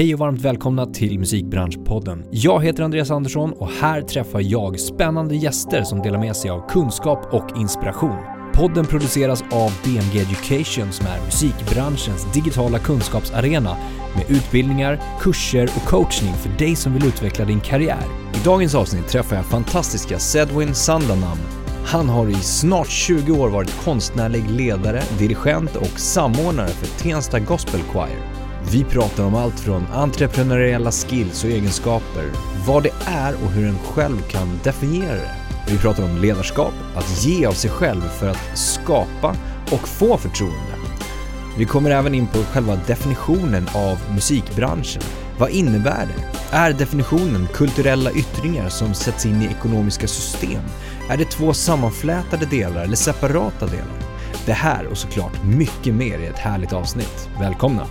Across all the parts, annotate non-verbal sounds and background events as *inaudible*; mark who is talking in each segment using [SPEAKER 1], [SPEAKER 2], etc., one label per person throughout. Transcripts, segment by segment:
[SPEAKER 1] Hej och varmt välkomna till Musikbranschpodden. Jag heter Andreas Andersson och här träffar jag spännande gäster som delar med sig av kunskap och inspiration. Podden produceras av BMG Education som är musikbranschens digitala kunskapsarena med utbildningar, kurser och coachning för dig som vill utveckla din karriär. I dagens avsnitt träffar jag fantastiska Sedwin Sandanam han har i snart 20 år varit konstnärlig ledare, dirigent och samordnare för Tensta Gospel Choir. Vi pratar om allt från entreprenöriella skills och egenskaper, vad det är och hur en själv kan definiera det. Vi pratar om ledarskap, att ge av sig själv för att skapa och få förtroende. Vi kommer även in på själva definitionen av musikbranschen. Vad innebär det? Är definitionen kulturella yttringar som sätts in i ekonomiska system? Är det två sammanflätade delar eller separata delar? Det här och såklart mycket mer i ett härligt avsnitt. Välkomna!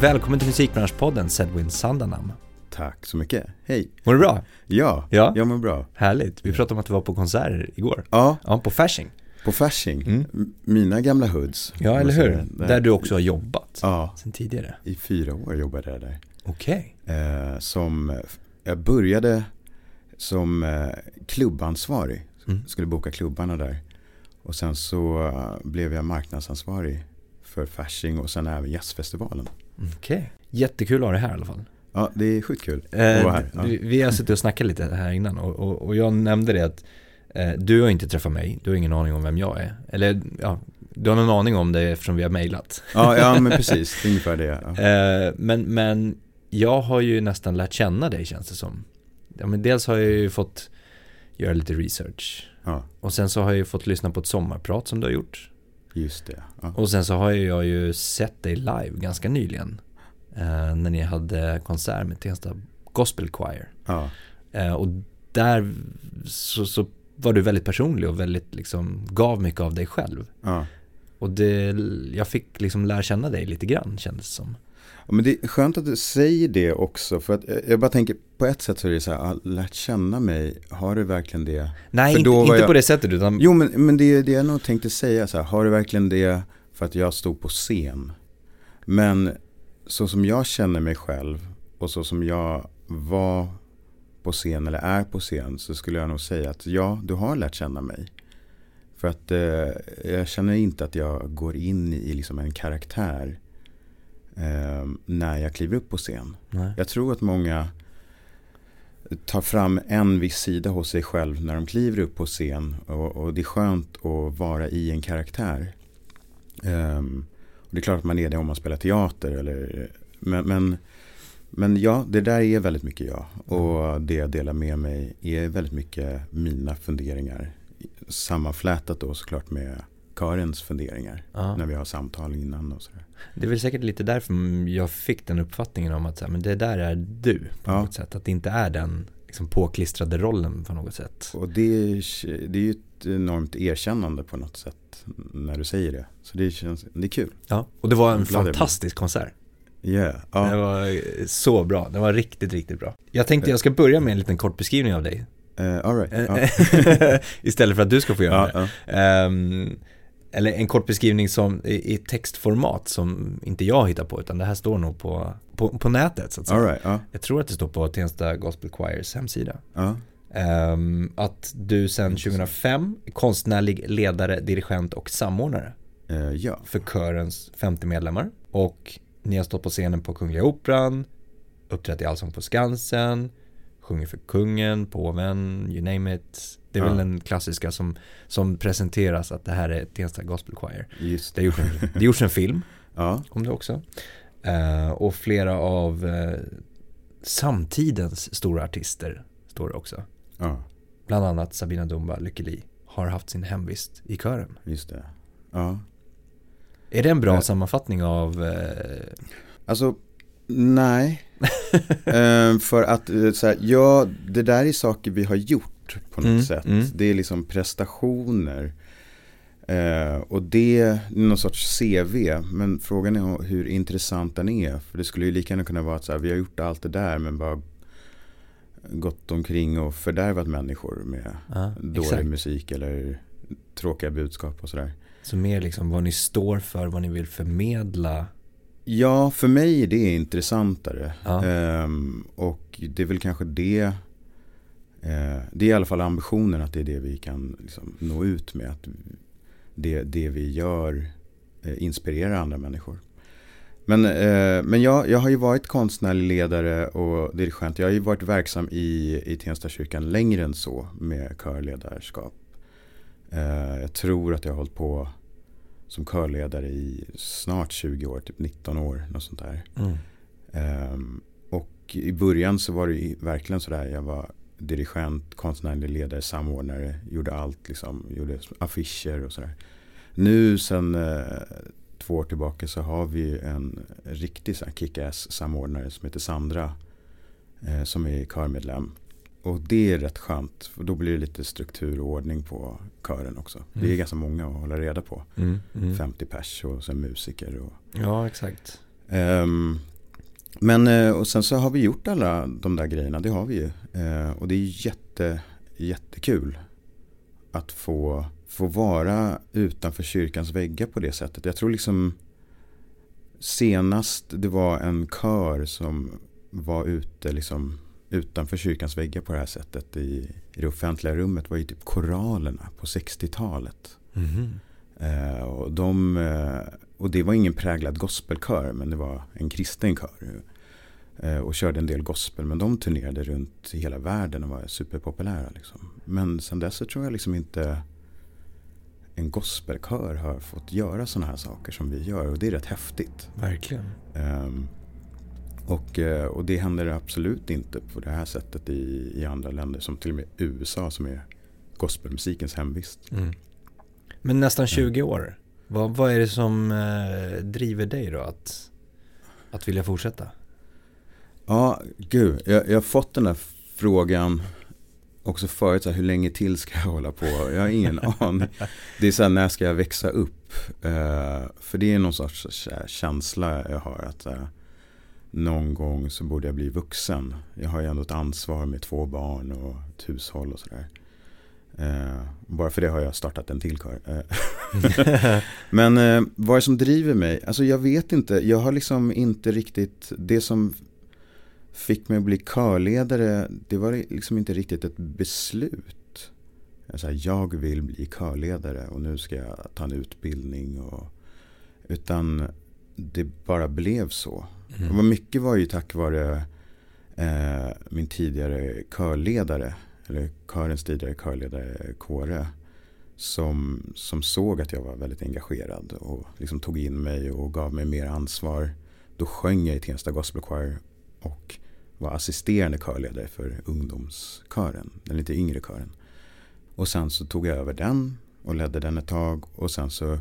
[SPEAKER 1] Välkommen till Musikbranschpodden Sedwin Sandanam.
[SPEAKER 2] Tack så mycket. Hej.
[SPEAKER 1] Mår du bra?
[SPEAKER 2] Ja,
[SPEAKER 1] ja,
[SPEAKER 2] jag mår bra.
[SPEAKER 1] Härligt. Vi pratade om att du var på konserter igår.
[SPEAKER 2] Ja.
[SPEAKER 1] Ja, på Fasching.
[SPEAKER 2] På Fasching. Mm. Mina gamla hoods.
[SPEAKER 1] Ja, eller hur? Där, där du också har jobbat.
[SPEAKER 2] Ja.
[SPEAKER 1] Sen tidigare.
[SPEAKER 2] I fyra år jobbade jag där.
[SPEAKER 1] Okej.
[SPEAKER 2] Okay. Eh, som, jag började som eh, klubbansvarig. Mm. Skulle boka klubbarna där. Och sen så uh, blev jag marknadsansvarig för Fasching och sen även jazzfestivalen.
[SPEAKER 1] Okej, okay. jättekul att ha dig här i alla fall.
[SPEAKER 2] Ja, det är skitkul
[SPEAKER 1] att vara eh, här. Ja. Vi har suttit och snackat lite här innan och, och, och jag nämnde det att eh, du har inte träffat mig, du har ingen aning om vem jag är. Eller ja, du har någon aning om det eftersom vi har mejlat.
[SPEAKER 2] Ja, ja men *laughs* precis, ungefär det. Ja.
[SPEAKER 1] Eh, men, men jag har ju nästan lärt känna dig känns det som. Ja, men dels har jag ju fått göra lite research.
[SPEAKER 2] Ja.
[SPEAKER 1] Och sen så har jag ju fått lyssna på ett sommarprat som du har gjort.
[SPEAKER 2] Just det. Ja.
[SPEAKER 1] Och sen så har jag ju sett dig live ganska nyligen. Eh, när ni hade konsert med Tensta Gospel Choir.
[SPEAKER 2] Ja.
[SPEAKER 1] Eh, och där så, så, var du väldigt personlig och väldigt liksom gav mycket av dig själv.
[SPEAKER 2] Ja.
[SPEAKER 1] Och det, jag fick liksom lära känna dig lite grann kändes det som.
[SPEAKER 2] Ja, men det är skönt att du säger det också. För att jag bara tänker, på ett sätt så är det så här, lärt känna mig, har du verkligen det?
[SPEAKER 1] Nej, inte, inte jag... på det sättet utan...
[SPEAKER 2] Jo, men, men det är det jag nog tänkte säga, så här, har du verkligen det för att jag stod på scen? Men så som jag känner mig själv och så som jag var på scen eller är på scen så skulle jag nog säga att ja, du har lärt känna mig. För att eh, jag känner inte att jag går in i liksom en karaktär eh, när jag kliver upp på scen.
[SPEAKER 1] Nej.
[SPEAKER 2] Jag tror att många tar fram en viss sida hos sig själv när de kliver upp på scen. Och, och det är skönt att vara i en karaktär. Um, och det är klart att man är det om man spelar teater. Eller, men, men, men ja, det där är väldigt mycket jag. Och det jag delar med mig är väldigt mycket mina funderingar. Sammanflätat då såklart med Karens funderingar.
[SPEAKER 1] Ja.
[SPEAKER 2] När vi har samtal innan och sådär.
[SPEAKER 1] Det är väl säkert lite därför jag fick den uppfattningen om att så här, men det där är du på ja. något sätt. Att det inte är den liksom, påklistrade rollen på något sätt.
[SPEAKER 2] Och det är, det är ju ett enormt erkännande på något sätt när du säger det. Så det känns, det är kul.
[SPEAKER 1] Ja, och det var en fantastisk konsert.
[SPEAKER 2] Yeah, ja.
[SPEAKER 1] Det var så bra, det var riktigt, riktigt bra. Jag tänkte jag ska börja med en liten kort beskrivning av dig.
[SPEAKER 2] Uh, right. ja. *laughs*
[SPEAKER 1] Istället för att du ska få göra
[SPEAKER 2] ja,
[SPEAKER 1] det. Um, eller en kort beskrivning som i, i, textformat som inte jag hittar på utan det här står nog på, på, på nätet så att säga.
[SPEAKER 2] Right, uh.
[SPEAKER 1] Jag tror att det står på Tensta Gospel Choirs hemsida.
[SPEAKER 2] Uh.
[SPEAKER 1] Um, att du sedan 2005 är konstnärlig ledare, dirigent och samordnare.
[SPEAKER 2] Uh, ja.
[SPEAKER 1] För körens 50 medlemmar. Och ni har stått på scenen på Kungliga Operan, uppträtt i Allsång på Skansen, sjunger för kungen, påven, you name it. Det är ja. väl den klassiska som, som presenteras att det här är Tensta Gospel Choir.
[SPEAKER 2] Just
[SPEAKER 1] det. Det, gjorts en, det gjorts en film
[SPEAKER 2] ja.
[SPEAKER 1] om det också. Uh, och flera av uh, samtidens stora artister står det också.
[SPEAKER 2] Ja.
[SPEAKER 1] Bland annat Sabina Dumba Lykkeli har haft sin hemvist i kören.
[SPEAKER 2] Just det. Ja.
[SPEAKER 1] Är det en bra sammanfattning av? Uh...
[SPEAKER 2] Alltså, nej. *laughs* för att så här, ja, det där är saker vi har gjort på något mm, sätt. Mm. Det är liksom prestationer. Eh, och det är någon sorts CV. Men frågan är hur intressant den är. För det skulle ju lika gärna kunna vara att så här, vi har gjort allt det där men bara gått omkring och fördärvat människor med
[SPEAKER 1] ja,
[SPEAKER 2] dålig
[SPEAKER 1] exakt.
[SPEAKER 2] musik eller tråkiga budskap och sådär.
[SPEAKER 1] Så mer liksom vad ni står för, vad ni vill förmedla
[SPEAKER 2] Ja, för mig är det intressantare.
[SPEAKER 1] Ja.
[SPEAKER 2] Ehm, och det är väl kanske det. Eh, det är i alla fall ambitionen att det är det vi kan liksom, nå ut med. Att det, det vi gör eh, inspirerar andra människor. Men, eh, men jag, jag har ju varit konstnärlig ledare och dirigent. Jag har ju varit verksam i, i Tensta-kyrkan längre än så med körledarskap. Eh, jag tror att jag har hållit på som körledare i snart 20 år, typ 19 år. Något sånt där.
[SPEAKER 1] Mm.
[SPEAKER 2] Ehm, och i början så var det verkligen sådär. Jag var dirigent, konstnärlig ledare, samordnare. Gjorde allt liksom. Gjorde affischer och sådär. Nu sen eh, två år tillbaka så har vi en riktig kick-ass samordnare som heter Sandra. Eh, som är körmedlem. Och det är rätt skönt. För då blir det lite struktur och ordning på kören också. Det är
[SPEAKER 1] Mm.
[SPEAKER 2] ganska många att hålla reda på.
[SPEAKER 1] Mm. Mm.
[SPEAKER 2] 50 pers och sen musiker. Och,
[SPEAKER 1] Ja, exakt.
[SPEAKER 2] Ehm, men eh, och sen så har vi gjort alla de där grejerna, det har vi ju. Eh, och det är jätte, jättekul att få, få vara utanför kyrkans väggar på det sättet. Jag tror liksom senast det var en kör som var ute liksom utanför kyrkans väggar på det här sättet i, i det offentliga rummet var ju typ koralerna på 60-talet.
[SPEAKER 1] Mhm.
[SPEAKER 2] Eh, och, de, eh, och det var ingen präglad gospelkör men det var en kristen kör. Eh, och körde en del gospel men de turnerade runt i hela världen och var superpopulära. Liksom. Men sen dess så tror jag liksom inte en gospelkör har fått göra sådana här saker som vi gör och det är rätt häftigt.
[SPEAKER 1] Verkligen.
[SPEAKER 2] Ehm, och, eh, och det händer absolut inte på det här sättet i, i andra länder som till och med USA som är gospelmusikens hemvist.
[SPEAKER 1] Mm. Men nästan 20 år. Vad, vad är det som eh, driver dig då att, att vilja fortsätta?
[SPEAKER 2] Ja, gud. Jag, jag har fått den här frågan också förut. Så här, hur länge till ska jag hålla på? Jag har ingen *laughs* aning. Det är så här, när ska jag växa upp? Eh, för det är någon sorts här, känsla jag har. att någon gång så borde jag bli vuxen. Jag har ju ändå ett ansvar med två barn och ett hushåll och sådär. Eh, bara för det har jag startat en till kör. Eh, *laughs* Men eh, vad är det som driver mig? Alltså jag vet inte. Jag har liksom inte riktigt, det som fick mig att bli körledare, det var liksom inte riktigt ett beslut. Jag, jag vill bli körledare och nu ska jag ta en utbildning. Och, utan det bara blev så.
[SPEAKER 1] Mm.
[SPEAKER 2] Och mycket var ju tack vare eh, min tidigare körledare, eller körens tidigare körledare Kåre. Som, som såg att jag var väldigt engagerad och liksom tog in mig och gav mig mer ansvar. Då sjöng jag i Tensta Gospel Choir och var assisterande körledare för ungdomskören, den lite yngre kören. Och sen så tog jag över den och ledde den ett tag och sen så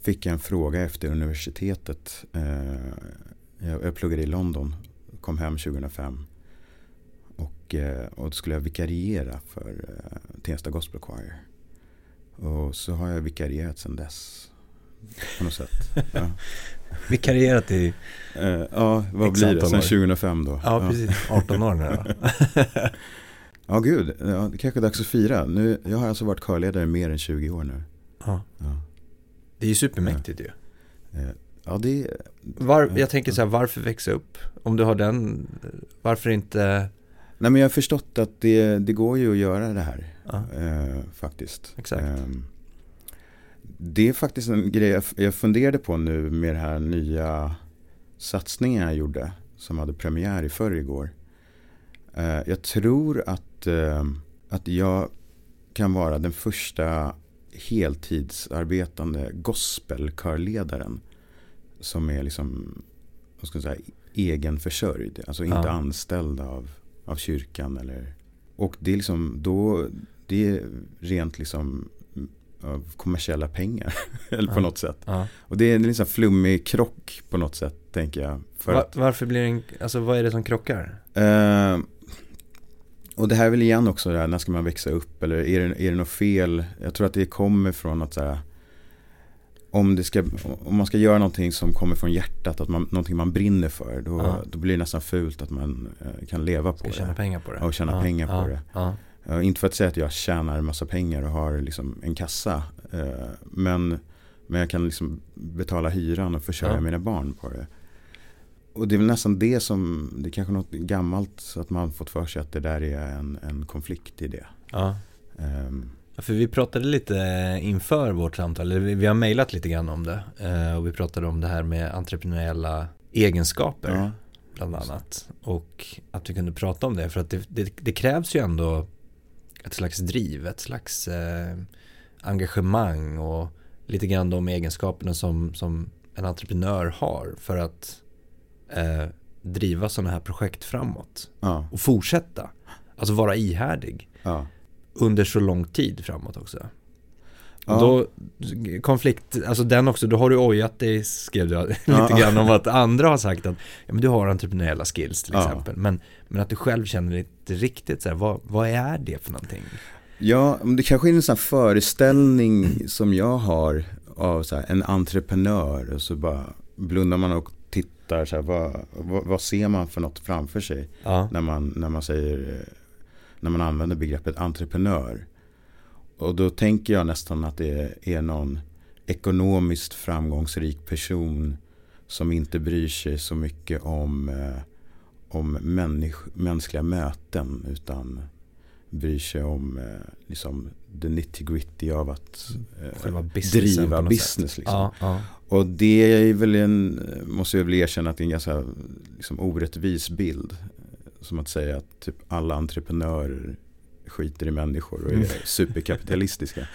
[SPEAKER 2] fick jag en fråga efter universitetet. Eh, jag, jag pluggade i London, kom hem 2005. Och, eh, och då skulle jag vikariera för eh, Tensta Gospel Choir. Och så har jag vikarierat sedan dess. På något sätt. *laughs* Ja,
[SPEAKER 1] Vikarierat i,
[SPEAKER 2] eh, ja vad blir det? Sen
[SPEAKER 1] år.
[SPEAKER 2] 2005 då.
[SPEAKER 1] ja precis, 18 år nu då. *laughs*
[SPEAKER 2] Ja, gud. Ja, det kanske är dags att fira. Nu, jag har alltså varit körledare mer än 20 år nu.
[SPEAKER 1] Ja.
[SPEAKER 2] Ja,
[SPEAKER 1] Det är ju supermäktigt ju.
[SPEAKER 2] Eh, ja det
[SPEAKER 1] Var, jag tänker så här, varför växa upp? Om du har den, varför inte,
[SPEAKER 2] Nej men jag har förstått att det, det går ju att göra det här.
[SPEAKER 1] ja,
[SPEAKER 2] Eh, faktiskt.
[SPEAKER 1] Exakt.
[SPEAKER 2] Ehm, det är faktiskt en grej jag, jag funderade på nu med den här nya satsningen jag gjorde. Som hade premiär i förrgår. Uh, jag tror att, eh, att jag kan vara den första heltidsarbetande gospelkörledaren. Som är liksom, vad ska jag säga, egenförsörjd. Alltså inte
[SPEAKER 1] Ja.
[SPEAKER 2] anställd av, av kyrkan. Eller, och det är liksom då, det är rent liksom av kommersiella pengar. *laughs* eller på
[SPEAKER 1] Ja.
[SPEAKER 2] något sätt.
[SPEAKER 1] ja.
[SPEAKER 2] Och det är en liksom flummig krock på något sätt, tänker jag. För
[SPEAKER 1] Va,
[SPEAKER 2] att,
[SPEAKER 1] varför blir det en, alltså vad är det som krockar?
[SPEAKER 2] eh, och det här är väl igen också det här, när ska man växa upp? Eller är det, är det något fel? Jag tror att det kommer från att så här, om, det ska, om man ska göra någonting som kommer från hjärtat, att man, någonting man brinner för, då,
[SPEAKER 1] Ja.
[SPEAKER 2] då blir det nästan fult att man eh, kan leva på
[SPEAKER 1] Ska
[SPEAKER 2] det.
[SPEAKER 1] tjäna pengar på det?
[SPEAKER 2] Och tjäna
[SPEAKER 1] ja,
[SPEAKER 2] pengar på
[SPEAKER 1] ja,
[SPEAKER 2] det.
[SPEAKER 1] Ja,
[SPEAKER 2] Ja, inte för att säga att jag tjänar en massa pengar och har liksom en kassa. eh, Men, men jag kan liksom betala hyran och försörja
[SPEAKER 1] Ja.
[SPEAKER 2] mina barn på det. och det är väl nästan det som, det är kanske något gammalt så att man fått för sig att det där är en, en konflikt i det. Um,
[SPEAKER 1] för vi pratade lite inför vårt samtal, eller vi har mejlat lite grann om det. Eh, och vi pratade om det här med entreprenöriella egenskaper. Ja. Bland annat. Och att vi kunde prata om det. För att det, det, det krävs ju ändå ett slags driv, ett slags eh, engagemang och lite grann de egenskaperna som, som en entreprenör har för att eh, driva sådana här projekt framåt.
[SPEAKER 2] Ja.
[SPEAKER 1] Och fortsätta. Alltså vara ihärdig.
[SPEAKER 2] Ja.
[SPEAKER 1] Under så lång tid framåt också.
[SPEAKER 2] Ja.
[SPEAKER 1] då, konflikt, alltså den också, då har du ojat dig, skrev du *laughs* lite grann om att andra har sagt att ja, men du har entreprenöriella skills till exempel. Men, men att du själv känner inte riktigt så här, vad, vad är det för någonting?
[SPEAKER 2] Ja, det kanske är en sån föreställning som jag har av så här, en entreprenör och så bara blundar man och tittar så här, vad, vad, vad ser man för något framför sig
[SPEAKER 1] ja.
[SPEAKER 2] när, man, när man säger när man använder begreppet entreprenör. Och då tänker jag nästan att det är någon ekonomiskt framgångsrik person som inte bryr sig så mycket om, eh, om människ, mänskliga möten utan bryr sig om eh, liksom, the nitty gritty av att
[SPEAKER 1] eh,
[SPEAKER 2] driva business. Liksom.
[SPEAKER 1] Ja, ja.
[SPEAKER 2] Och det är väl en, måste jag väl erkänna att det är en ganska liksom, orättvis bild. Som att säga att typ alla entreprenörer skiter i människor och är mm. *laughs* superkapitalistiska.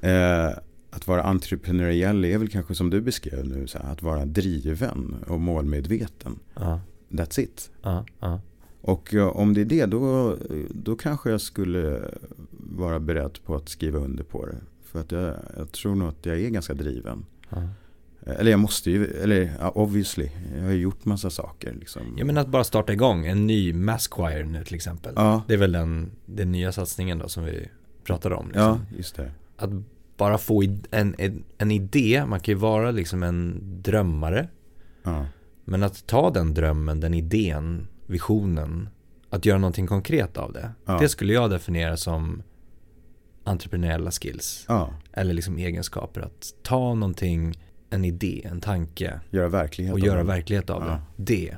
[SPEAKER 2] Eh, att vara entreprenöriell är väl kanske som du beskrev nu, så här, att vara driven och målmedveten.
[SPEAKER 1] Uh.
[SPEAKER 2] That's it.
[SPEAKER 1] Uh, uh.
[SPEAKER 2] Och ja, om det är det, då, då kanske jag skulle vara beredd på att skriva under på det. För att jag, jag tror nog att jag är ganska driven. Eller jag måste ju, eller obviously, jag har ju gjort massa saker liksom.
[SPEAKER 1] Ja men att bara starta igång en ny Masquire nu till exempel.
[SPEAKER 2] Ja.
[SPEAKER 1] Det är väl den, den nya satsningen då som vi pratade om. Liksom.
[SPEAKER 2] Ja, just det.
[SPEAKER 1] Att bara få en, en, en idé, man kan ju vara liksom en drömmare.
[SPEAKER 2] Ja.
[SPEAKER 1] Men att ta den drömmen, den idén, visionen, att göra någonting konkret av det.
[SPEAKER 2] Ja.
[SPEAKER 1] Det skulle jag definiera som entreprenöriella skills. Eller liksom egenskaper. Att ta någonting en idé, en tanke.
[SPEAKER 2] Göra verklighet
[SPEAKER 1] och
[SPEAKER 2] av
[SPEAKER 1] göra
[SPEAKER 2] det.
[SPEAKER 1] verklighet av
[SPEAKER 2] Ja.
[SPEAKER 1] det.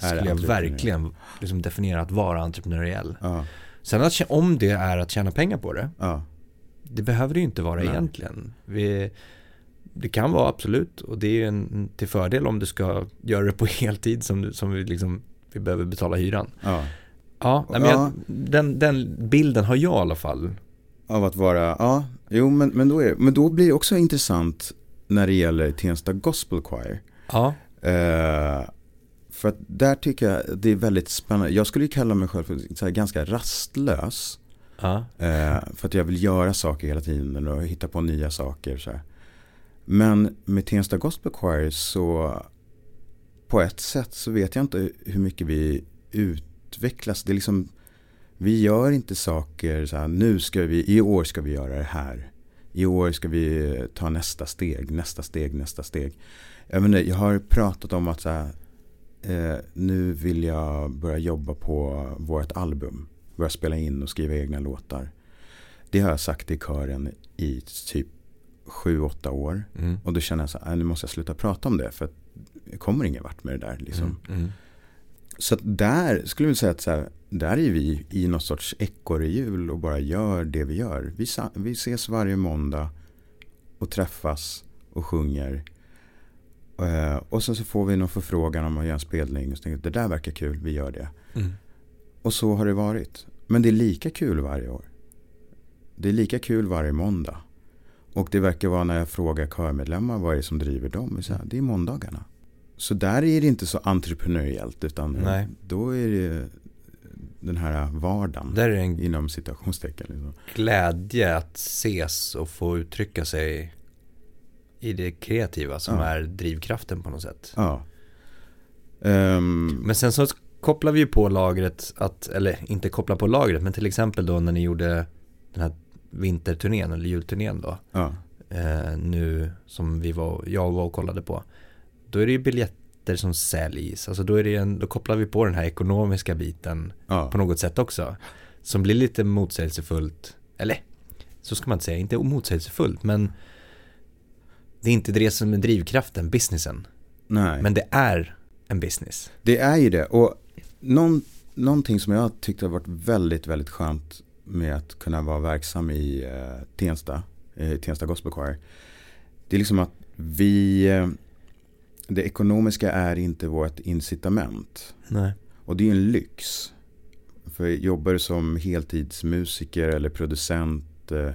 [SPEAKER 1] Det skulle jag verkligen liksom definiera att vara entreprenöriell.
[SPEAKER 2] Ja.
[SPEAKER 1] Sen att, om det är att tjäna pengar på det,
[SPEAKER 2] Ja.
[SPEAKER 1] det behöver det ju inte vara
[SPEAKER 2] Nej.
[SPEAKER 1] egentligen. Vi, det kan vara absolut och det är en till fördel om du ska göra det på *laughs* heltid som, som vi, liksom, vi behöver betala hyran.
[SPEAKER 2] Ja.
[SPEAKER 1] Ja, men jag, den, den bilden har jag i alla fall.
[SPEAKER 2] Av att vara, ja, jo men, men, då, är, men då blir det också intressant när det gäller Tensta Gospel Choir.
[SPEAKER 1] Ja.
[SPEAKER 2] Eh, för att där tycker jag det är väldigt spännande. Jag skulle ju kalla mig själv för ganska rastlös.
[SPEAKER 1] Ja.
[SPEAKER 2] Eh, för att jag vill göra saker hela tiden och hitta på nya saker. Så här. Men med Tensta Gospel Choir så på ett sätt så vet jag inte hur mycket vi utvecklas. Det är liksom, vi gör inte saker så här, nu ska vi, i år ska vi göra det här. I år ska vi ta nästa steg, nästa steg, nästa steg. Jag, menar, jag har pratat om att så här, eh, nu vill jag börja jobba på vårt album. Börja spela in och skriva egna låtar. Det har jag sagt i kören i typ sju, åtta år.
[SPEAKER 1] Mm.
[SPEAKER 2] Och då känner jag så här, nu måste jag sluta prata om det. För att jag kommer ingen vart med det där. Liksom.
[SPEAKER 1] Mm. Mm.
[SPEAKER 2] Så där skulle jag säga att så här, där är vi i något sorts ekorrehjul och bara gör det vi gör. Vi, vi ses varje måndag och träffas och sjunger. Uh, och sen så får vi någon förfrågan om att göra en spelning och så tänker det där verkar kul, vi gör det.
[SPEAKER 1] Mm.
[SPEAKER 2] Och så har det varit. Men det är lika kul varje år. Det är lika kul varje måndag. Och det verkar vara när jag frågar körmedlemmar vad är det som driver dem. Så här, det är måndagarna. Så där är det inte så entreprenöriellt utan
[SPEAKER 1] Nej.
[SPEAKER 2] då är det den här vardagen
[SPEAKER 1] Där är det en
[SPEAKER 2] inom citationstecken. Liksom.
[SPEAKER 1] glädje att ses och få uttrycka sig i det kreativa som
[SPEAKER 2] Ja.
[SPEAKER 1] är drivkraften på något sätt.
[SPEAKER 2] Ja. Ehm,
[SPEAKER 1] Men sen så kopplar vi ju på lagret att, eller inte koppla på lagret, men till exempel då när ni gjorde den här vinterturnén eller julturnén då.
[SPEAKER 2] ja.
[SPEAKER 1] Eh, nu som vi var, jag var och kollade på. Då är det ju biljetter som säljs. Alltså då, är det en, då kopplar vi på den här ekonomiska biten
[SPEAKER 2] Ja.
[SPEAKER 1] på något sätt också. Som blir lite motsägelsefullt. Eller, så ska man inte säga. Inte motsägelsefullt, men det är inte det som är drivkraften, businessen.
[SPEAKER 2] Nej.
[SPEAKER 1] Men det är en business.
[SPEAKER 2] Det är ju det. Och någon, någonting som jag tyckte har varit väldigt, väldigt skönt med att kunna vara verksam i eh, Tensta, eh, Tensta Gospel Choir. Det är liksom att vi, eh, det ekonomiska är inte vårt incitament.
[SPEAKER 1] Nej.
[SPEAKER 2] Och det är en lyx. För jobbar du som heltidsmusiker eller producent, eh,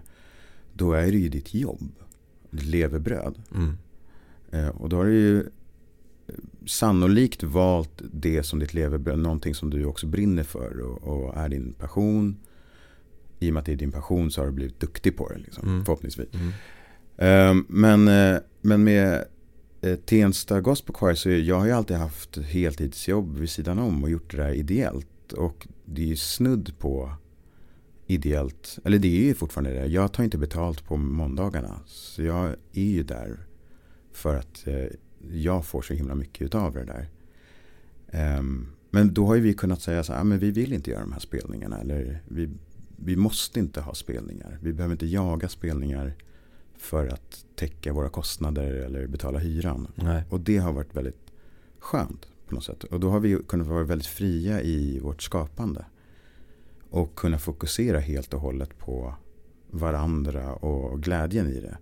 [SPEAKER 2] då är det ju ditt jobb. Ditt levebröd.
[SPEAKER 1] Mm.
[SPEAKER 2] Eh, och då har du ju sannolikt valt det som ditt levebröd, någonting som du också brinner för och, och, är din passion. I och med att det är din passion så har du blivit duktig på det, liksom,
[SPEAKER 1] Mm.
[SPEAKER 2] förhoppningsvis.
[SPEAKER 1] Mm.
[SPEAKER 2] Eh, men, eh, men med eh, Eh, Tensta Gospel Choir så jag har ju alltid haft heltidsjobb vid sidan om och gjort det där ideellt. Och det är ju snudd på ideellt, eller det är ju fortfarande det. Jag tar inte betalt på måndagarna. Så jag är ju där för att eh, jag får så himla mycket utav det där. Ehm, men då har ju vi kunnat säga så här, ah, men vi vill inte göra de här spelningarna. Eller vi, vi måste inte ha spelningar. Vi behöver inte jaga spelningar för att täcka våra kostnader eller betala hyran.
[SPEAKER 1] Nej.
[SPEAKER 2] Och det har varit väldigt skönt på något sätt. Och då har vi kunnat vara väldigt fria i vårt skapande. Och kunna fokusera helt och hållet på varandra och glädjen i det.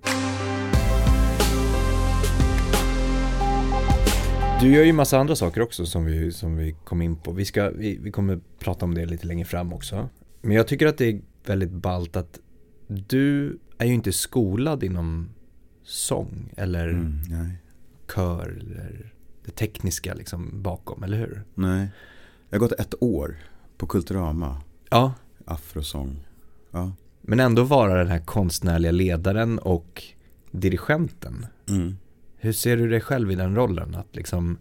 [SPEAKER 1] Du gör ju massa andra saker också som vi, som vi kom in på. Vi, ska, vi, vi kommer prata om det lite längre fram också. Men jag tycker att det är väldigt ballt att du är ju inte skolad inom sång eller
[SPEAKER 2] Mm,
[SPEAKER 1] kör eller det tekniska liksom bakom, eller hur?
[SPEAKER 2] nej. Jag har gått ett år på Kulturama,
[SPEAKER 1] Ja,
[SPEAKER 2] afrosång. Ja.
[SPEAKER 1] men ändå vara den här konstnärliga ledaren och dirigenten.
[SPEAKER 2] Mm.
[SPEAKER 1] Hur ser du dig själv i den rollen? Att liksom,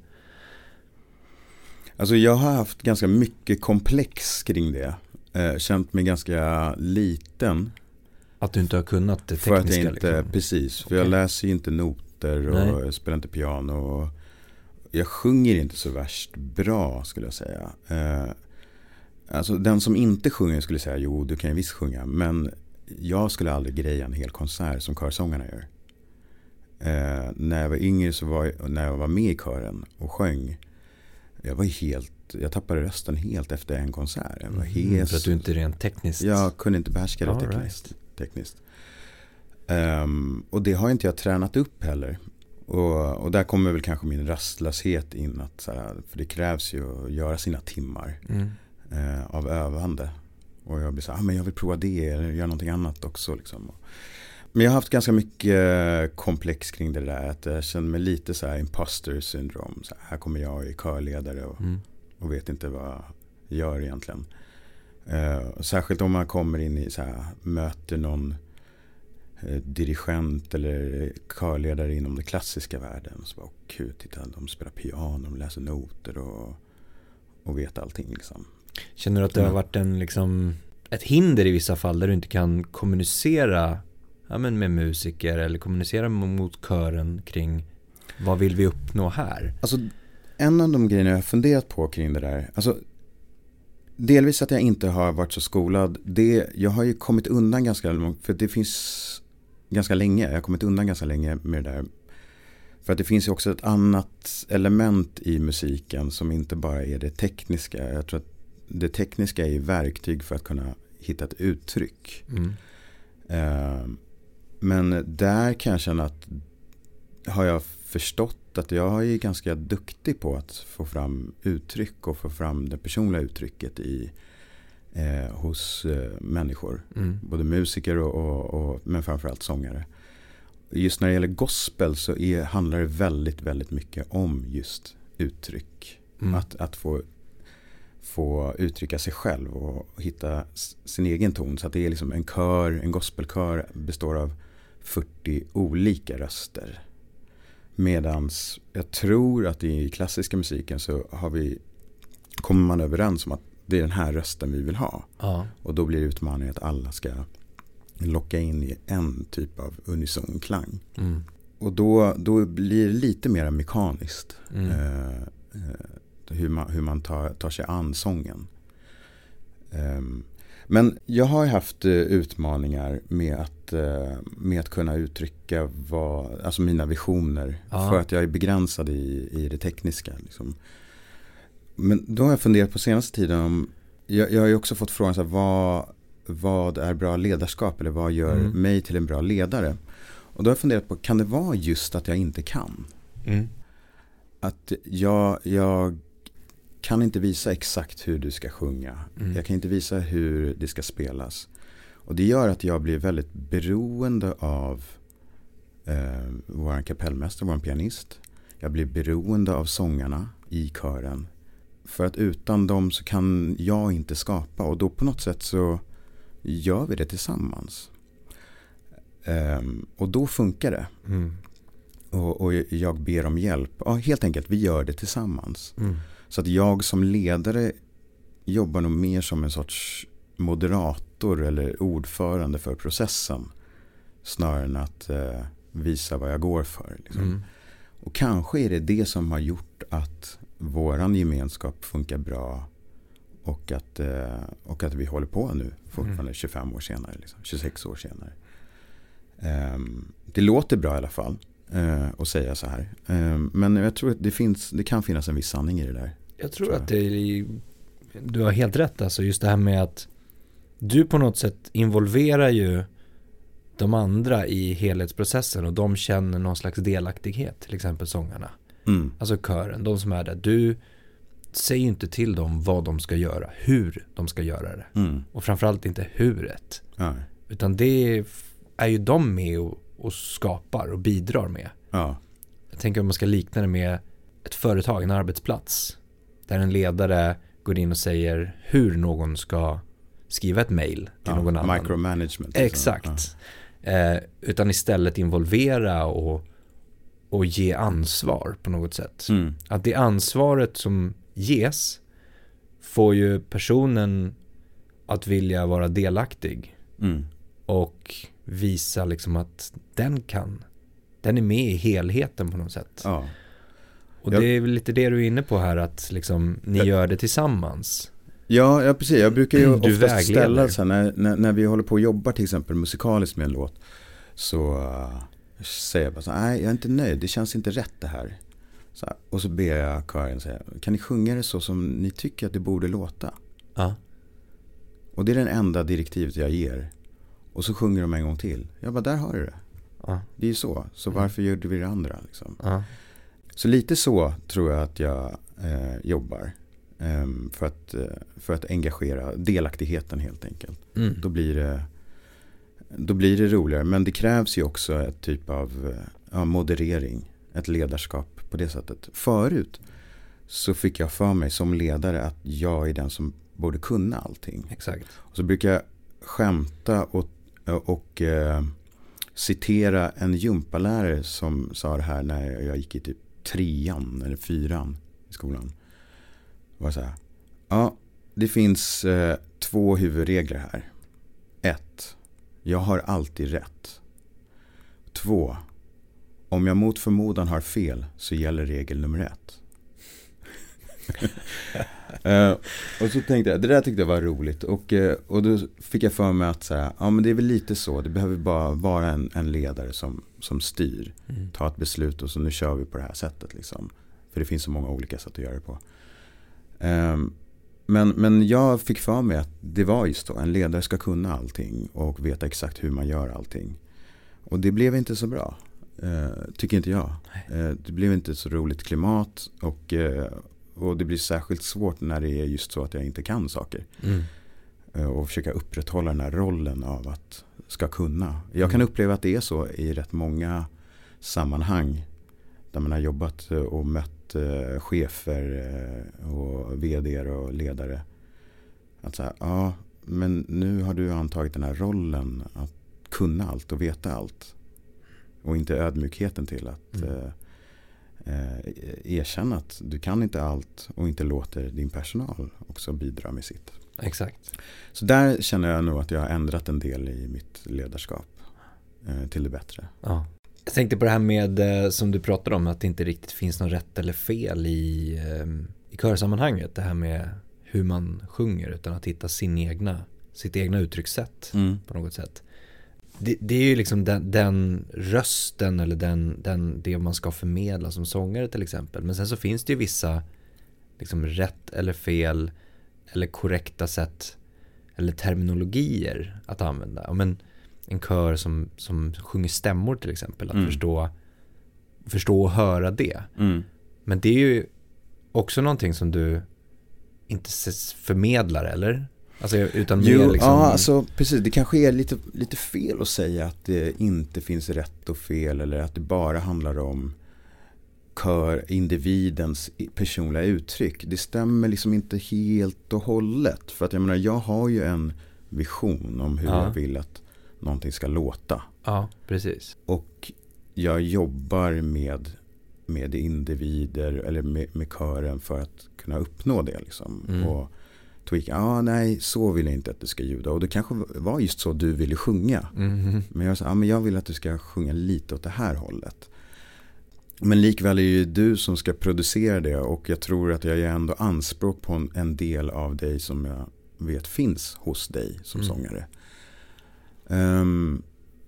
[SPEAKER 2] Alltså jag har haft ganska mycket komplex kring det. Eh, känt mig ganska liten.
[SPEAKER 1] Att du inte har kunnat det
[SPEAKER 2] För att
[SPEAKER 1] tekniska
[SPEAKER 2] jag inte,
[SPEAKER 1] liksom.
[SPEAKER 2] precis. För
[SPEAKER 1] Okej.
[SPEAKER 2] jag läser ju inte noter och
[SPEAKER 1] Nej.
[SPEAKER 2] spelar inte piano. Och jag sjunger inte så värst bra skulle jag säga. Eh, alltså den som inte sjunger skulle säga jo du kan ju visst sjunga. Men jag skulle aldrig greja en hel konsert som körsångarna gör. Eh, när jag var yngre så var jag, när jag var med i kören och sjöng. Jag var helt, jag tappade rösten helt efter en konsert. Jag var
[SPEAKER 1] Mm,
[SPEAKER 2] hes.
[SPEAKER 1] för att du inte rent tekniskt.
[SPEAKER 2] Jag kunde inte behärska det
[SPEAKER 1] All
[SPEAKER 2] tekniskt. Tekniskt. Ehm, och det har inte jag tränat upp heller. Och, och där kommer väl kanske min rastlöshet in. Att, här, för det krävs ju att göra sina timmar
[SPEAKER 1] Mm.
[SPEAKER 2] eh, av övande. Och jag blir så här, ah, men jag vill prova det eller göra någonting annat också. Liksom. Men jag har haft ganska mycket eh, komplex kring det där. Att jag känner mig lite så här imposter syndrom. Så här, här kommer jag och är körledare och
[SPEAKER 1] Mm.
[SPEAKER 2] och vet inte vad jag gör egentligen. Eh, särskilt om man kommer in i så här, möter någon eh, dirigent eller körledare inom den klassiska världen. Så bara, åh gud, titta, de spelar piano, de läser noter och, och vet allting liksom.
[SPEAKER 1] Känner du att det har
[SPEAKER 2] Ja.
[SPEAKER 1] varit en, liksom, ett hinder i vissa fall där du inte kan kommunicera ja, men med musiker eller kommunicera mot kören kring vad vill vi uppnå här?
[SPEAKER 2] Alltså, en av de grejerna jag har funderat på kring det där, alltså delvis att jag inte har varit så skolad, det, jag har ju kommit undan ganska långt, för det finns ganska länge, jag har kommit undan ganska länge med det där. För att det finns ju också ett annat element i musiken som inte bara är det tekniska. Jag tror att det tekniska är verktyg för att kunna hitta ett uttryck.
[SPEAKER 1] Mm.
[SPEAKER 2] Eh, Men där kan jag känna att har jag förstått att jag är ganska duktig på att få fram uttryck och få fram det personliga uttrycket i, eh, hos eh, människor.
[SPEAKER 1] Mm.
[SPEAKER 2] Både musiker och, och, och men framförallt sångare. Just när det gäller gospel så är, handlar det väldigt, väldigt mycket om just uttryck.
[SPEAKER 1] Mm.
[SPEAKER 2] Att, att få, få uttrycka sig själv och hitta sin egen ton. Så att det är liksom en kör, en gospelkör består av 40 olika röster. Medans jag tror att i klassiska musiken så har vi, kommer man överens om att det är den här rösten vi vill ha.
[SPEAKER 1] Ja.
[SPEAKER 2] Och då blir utmaningen att alla ska locka in i en typ av unison klang.
[SPEAKER 1] Mm.
[SPEAKER 2] Och då, då blir det lite mer mekaniskt.
[SPEAKER 1] Mm.
[SPEAKER 2] Eh, eh, hur man, hur man tar, tar sig an sången. Ehm, men jag har haft eh, utmaningar med att, eh, med att kunna uttrycka vad, alltså mina visioner.
[SPEAKER 1] Ja.
[SPEAKER 2] För att jag är begränsad i, i det tekniska. Liksom. men då har jag funderat på senaste tiden om, jag, jag har ju också fått frågan så här, vad, vad är bra ledarskap eller vad gör
[SPEAKER 1] Mm.
[SPEAKER 2] mig till en bra ledare? Och då har jag funderat på, kan det vara just att jag inte kan?
[SPEAKER 1] Mm.
[SPEAKER 2] Att jag, jag kan inte visa exakt hur du ska sjunga.
[SPEAKER 1] Mm.
[SPEAKER 2] Jag kan inte visa hur det ska spelas. Och det gör att jag blir väldigt beroende av eh, vår kapellmästare, vår pianist. Jag blir beroende av sångarna i kören. För att utan dem så kan jag inte skapa. Och då på något sätt så gör vi det tillsammans. Ehm, och då funkar det.
[SPEAKER 1] Mm.
[SPEAKER 2] Och, och jag ber om hjälp. Ja, helt enkelt, vi gör det tillsammans.
[SPEAKER 1] Mm.
[SPEAKER 2] Så att jag som ledare jobbar nog mer som en sorts moderator eller ordförande för processen. Snarare än att eh, visa vad jag går för. Liksom.
[SPEAKER 1] Mm.
[SPEAKER 2] Och kanske är det det som har gjort att våran gemenskap funkar bra. Och att, eh, och att vi håller på nu fortfarande 25 år senare. Liksom, 26 år senare. Ehm, det låter bra i alla fall eh, att säga så här. Ehm, men jag tror att det, finns, det kan finnas en viss sanning i det där.
[SPEAKER 1] Jag tror
[SPEAKER 2] Tror
[SPEAKER 1] att det är, du har helt rätt alltså, just det här med att du på något sätt involverar ju de andra i helhetsprocessen och de känner någon slags delaktighet, till exempel sångarna.
[SPEAKER 2] Mm.
[SPEAKER 1] Alltså kören, de som är där. Du säger inte till dem vad de ska göra, hur de ska göra det.
[SPEAKER 2] Mm.
[SPEAKER 1] Och framförallt inte huret.
[SPEAKER 2] Ja.
[SPEAKER 1] Utan det är ju de med och, och skapar och bidrar med.
[SPEAKER 2] Ja.
[SPEAKER 1] Jag tänker om man ska likna det med ett företag, en arbetsplats. Där en ledare går in och säger hur någon ska skriva ett mail till
[SPEAKER 2] ja.
[SPEAKER 1] någon annan.
[SPEAKER 2] Micromanagement. liksom.
[SPEAKER 1] Exakt. Eh, utan istället involvera och, och ge ansvar på något sätt.
[SPEAKER 2] Ja. Mm.
[SPEAKER 1] Att det ansvaret som ges får ju personen att vilja vara delaktig
[SPEAKER 2] Mm.
[SPEAKER 1] och visa liksom att den kan. Den är med i helheten på något sätt.
[SPEAKER 2] Ja.
[SPEAKER 1] Och
[SPEAKER 2] Jag-
[SPEAKER 1] det är väl lite det du är inne på här att liksom ni
[SPEAKER 2] Jag-
[SPEAKER 1] gör det tillsammans.
[SPEAKER 2] Ja, ja, precis. Jag brukar ju
[SPEAKER 1] Du
[SPEAKER 2] oftast
[SPEAKER 1] vägleder.
[SPEAKER 2] ställa så här, när, när, när vi håller på och jobbar till exempel musikaliskt med en låt. Så uh, säger jag bara så här, nej jag är inte nöjd, det känns inte rätt det här. Så här och så ber jag kören säga, kan ni sjunga det så som ni tycker att det borde låta?
[SPEAKER 1] Ja.
[SPEAKER 2] Och det är den enda direktivet jag ger. Och så sjunger de en gång till. Jag bara, där har du det.
[SPEAKER 1] Ja.
[SPEAKER 2] Det är ju så. Så
[SPEAKER 1] Mm.
[SPEAKER 2] varför gör vi det andra? Liksom?
[SPEAKER 1] Ja.
[SPEAKER 2] Så lite så tror jag att jag eh, jobbar. Ehm, för, att, eh, för att engagera delaktigheten helt enkelt.
[SPEAKER 1] Mm.
[SPEAKER 2] Då blir det, då blir det roligare. Men det krävs ju också ett typ av eh, ja, moderering. Ett ledarskap på det sättet. Förut så fick jag för mig som ledare att jag är den som borde kunna allting.
[SPEAKER 1] Exakt.
[SPEAKER 2] Och så brukar jag skämta och, och eh, citera en gympalärare som sa det här när jag gick i typ trean eller fyran i skolan. Det var så här. Ja, det finns eh, två huvudregler här. Ett, jag har alltid rätt. Två, om jag mot förmodan har fel så gäller regel nummer ett. *laughs* Eh, och så tänkte jag, det där tyckte jag var roligt. Och, eh, och då fick jag för mig att så här, ja men det är väl lite så. Det behöver bara vara en, en ledare som, som styr.
[SPEAKER 1] Mm.
[SPEAKER 2] Ta ett beslut och så nu kör vi på det här sättet liksom. För det finns så många olika sätt att göra det på. Ehm, men, men jag fick för mig att det var just så. En ledare ska kunna allting och veta exakt hur man gör allting. Och det blev inte så bra. eh, tycker inte jag. Eh, det blev inte så roligt klimat. Och, eh, och det blir särskilt svårt när det är just så att jag inte kan saker.
[SPEAKER 1] Mm.
[SPEAKER 2] Och försöka upprätthålla den här rollen av att ska kunna. Jag kan
[SPEAKER 1] Mm.
[SPEAKER 2] uppleva att det är så i rätt många sammanhang. Där man har jobbat eh, och mött eh, chefer eh, och vd och ledare. Att säga, ja men nu har du antagit den här rollen att kunna allt och veta allt. Och inte ödmjukheten till att
[SPEAKER 1] Mm.
[SPEAKER 2] eh, eh, erkänna att du kan inte allt och inte låter din personal också bidra med sitt.
[SPEAKER 1] Exakt.
[SPEAKER 2] Så där känner jag nog att jag har ändrat en del i mitt ledarskap eh, till det bättre.
[SPEAKER 1] Ja. Jag tänkte på det här med, eh, som du pratade om, att det inte riktigt finns någon rätt eller fel i, eh, i körsammanhanget. Det här med hur man sjunger, utan att hitta sin egna, sitt egna uttryckssätt på något sätt. Det, det är ju liksom den, den rösten eller den, den, det man ska förmedla som sångare till exempel. Men sen så finns det ju vissa liksom rätt eller fel eller korrekta sätt eller terminologier att använda. Men en kör som, som sjunger stämmor till exempel, att
[SPEAKER 2] Mm.
[SPEAKER 1] förstå, förstå och höra det.
[SPEAKER 2] Mm.
[SPEAKER 1] Men det är ju också någonting som du inte förmedlar eller? Alltså utan
[SPEAKER 2] Jo,
[SPEAKER 1] mer liksom,
[SPEAKER 2] ja, alltså precis. Det kanske är lite, lite fel att säga att det inte finns rätt och fel eller att det bara handlar om kör, individens personliga uttryck. Det stämmer liksom inte helt och hållet. För att jag menar, jag har ju en vision om hur
[SPEAKER 1] Ja.
[SPEAKER 2] jag vill att någonting ska låta.
[SPEAKER 1] Ja, precis.
[SPEAKER 2] Och jag jobbar med, med individer eller med, med kören för att kunna uppnå det. Liksom.
[SPEAKER 1] Mm.
[SPEAKER 2] Och tweaka, ah, nej så vill jag inte att det ska ljuda. Och det kanske var just så du ville sjunga.
[SPEAKER 1] Mhm.
[SPEAKER 2] Men jag sa, ah, men jag vill att du ska sjunga lite åt det här hållet. Men likväl är det ju du som ska producera det och jag tror att jag gör ändå anspråk på en, en del av dig som jag vet finns hos dig som
[SPEAKER 1] Mm.
[SPEAKER 2] sångare. Ehm,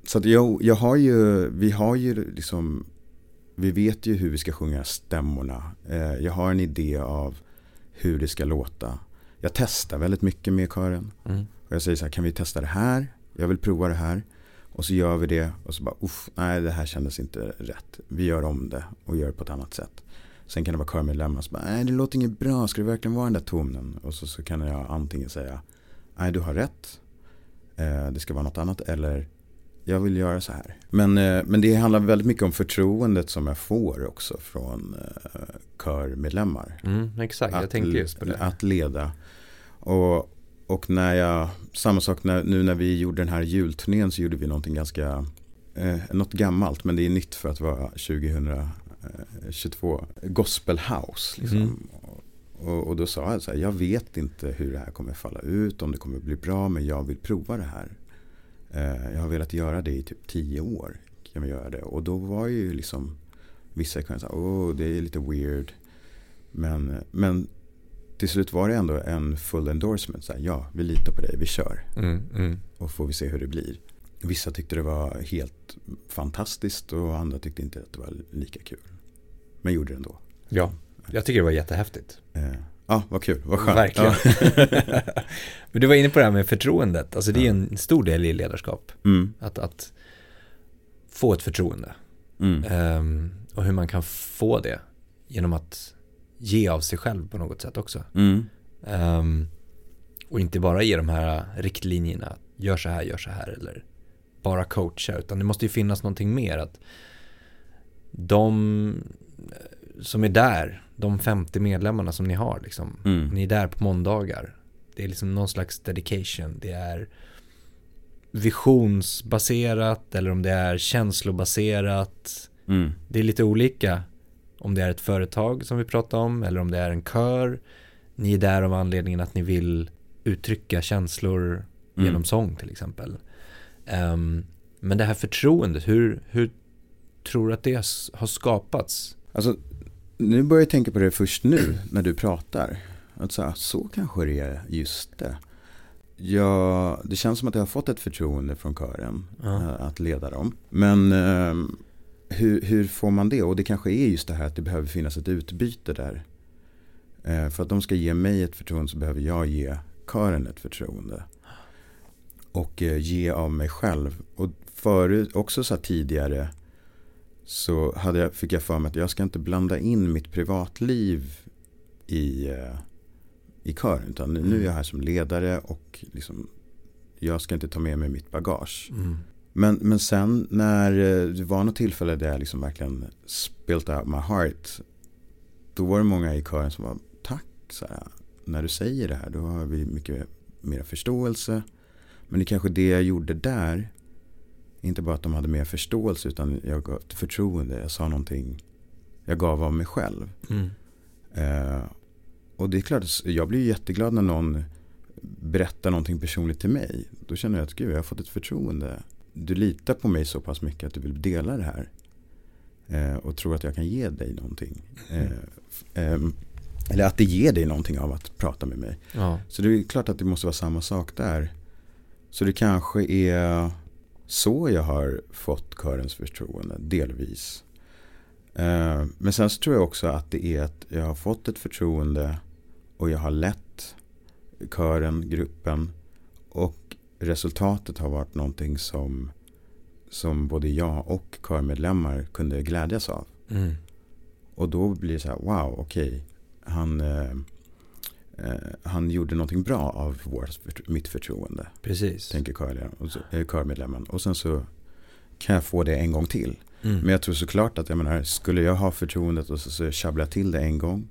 [SPEAKER 2] så att jag, jag har ju, vi har ju liksom, vi vet ju hur vi ska sjunga stämmorna. Eh, jag har en idé av hur det ska låta. Jag testar väldigt mycket med kören.
[SPEAKER 1] Mm.
[SPEAKER 2] Och jag säger så här, kan vi testa det här? Jag vill prova det här. Och så gör vi det och så bara, uff, nej det här kändes inte rätt. Vi gör om det och gör det på ett annat sätt. Sen kan det vara körmedlemmar som bara, nej det låter inget bra, ska det verkligen vara den där tonen? Och så, så kan jag antingen säga, nej du har rätt, eh, det ska vara något annat, eller jag vill göra så här. Men, eh, men det handlar väldigt mycket om förtroendet som jag får också från eh, körmedlemmar.
[SPEAKER 1] Mm, exakt, jag tänkte just på det.
[SPEAKER 2] Att leda. Och, och när jag, samma sak när, nu när vi gjorde den här julturnén så gjorde vi någonting ganska, eh, något gammalt men det är nytt för att vara 2022. Gospel House. Liksom.
[SPEAKER 1] Mm.
[SPEAKER 2] Och, och då sa jag så här, jag vet inte hur det här kommer falla ut, om det kommer bli bra, men jag vill prova det här. Eh, jag har velat göra det i typ tio år. Kan vi göra det? Och då var ju liksom vissa kan säga, åh det är lite weird. Men, men till slut var det ändå en full endorsement. Så här, ja, vi litar på dig, vi kör.
[SPEAKER 1] Mm, mm.
[SPEAKER 2] Och får vi se hur det blir. Vissa tyckte det var helt fantastiskt och andra tyckte inte att det var lika kul. Men gjorde det ändå.
[SPEAKER 1] Ja, jag tycker det var jättehäftigt.
[SPEAKER 2] Eh, ja, vad kul, vad skönt.
[SPEAKER 1] Verkligen.
[SPEAKER 2] Ja. *laughs*
[SPEAKER 1] Men du var inne på det här med förtroendet. Alltså det är en stor del i ledarskap.
[SPEAKER 2] Mm,
[SPEAKER 1] Att, att få ett förtroende.
[SPEAKER 2] mm,
[SPEAKER 1] Ehm, och hur man kan få det genom att ge av sig själv på något sätt också.
[SPEAKER 2] mm,
[SPEAKER 1] Ehm, och inte bara ge de här riktlinjerna, gör så här, gör så här eller bara coacha, utan det måste ju finnas någonting mer. att De eh, som är där, de 50 medlemmarna som ni har, liksom,
[SPEAKER 2] mm,
[SPEAKER 1] ni är där på måndagar. Det är liksom någon slags dedication, det är visionsbaserat eller om det är känslobaserat.
[SPEAKER 2] mm,
[SPEAKER 1] Det är lite olika om det är ett företag som vi pratar om eller om det är en kör. Ni är där av anledningen att ni vill uttrycka känslor
[SPEAKER 2] Mm.
[SPEAKER 1] genom sång till exempel. Ehm, men det här förtroendet, hur, hur tror du att det har skapats?
[SPEAKER 2] Alltså, nu börjar jag tänka på det först nu när du pratar. Att så, så kanske det är just det. Jag, det känns som att jag har fått ett förtroende från kören
[SPEAKER 1] Ja.
[SPEAKER 2] eh, att leda dem. Men ehm, hur, hur får man det? Och det kanske är just det här att det behöver finnas ett utbyte där. Eh, för att de ska ge mig ett förtroende så behöver jag ge kören ett förtroende. Och eh, ge av mig själv. Och förut, också så här tidigare, så hade jag, fick jag för mig att jag ska inte blanda in mitt privatliv i, eh, i kören. Utan nu, nu är jag här som ledare och liksom, jag ska inte ta med mig mitt bagage.
[SPEAKER 1] Mm.
[SPEAKER 2] Men, men sen när eh, det var något tillfälle där jag liksom verkligen spilt out my heart. Då var det många i kören som var tack. Så här, när du säger det här då har vi mycket mer förståelse. Men det kanske det jag gjorde där. Inte bara att de hade mer förståelse utan jag gav förtroende. Jag sa någonting. Jag gav av mig själv.
[SPEAKER 1] Mm.
[SPEAKER 2] Eh, och det är klart, jag blir jätteglad när någon berättar någonting personligt till mig. Då känner jag att gud, jag har fått ett förtroende. Du litar på mig så pass mycket att du vill dela det här. Eh, och tror att jag kan ge dig någonting. Eh, ehm, eller att det ger dig någonting av att prata med mig.
[SPEAKER 1] Ja.
[SPEAKER 2] Så det är klart att det måste vara samma sak där. Så det kanske är så jag har fått körens förtroende, delvis. Eh, men sen så tror jag också att det är att jag har fått ett förtroende och jag har lett kören, gruppen och resultatet har varit någonting som, som både jag och körmedlemmar kunde glädjas av.
[SPEAKER 1] Mm.
[SPEAKER 2] Och då blir det så här, wow, okej, okay. han, eh, eh, han gjorde någonting bra av vårt, mitt förtroende.
[SPEAKER 1] Precis.
[SPEAKER 2] Tänker eh, körmedlemmen. Och sen så kan jag få det en gång till.
[SPEAKER 1] Mm.
[SPEAKER 2] Men jag tror såklart att jag menar, skulle jag ha förtroendet och så, så tjabblar jag till det en gång.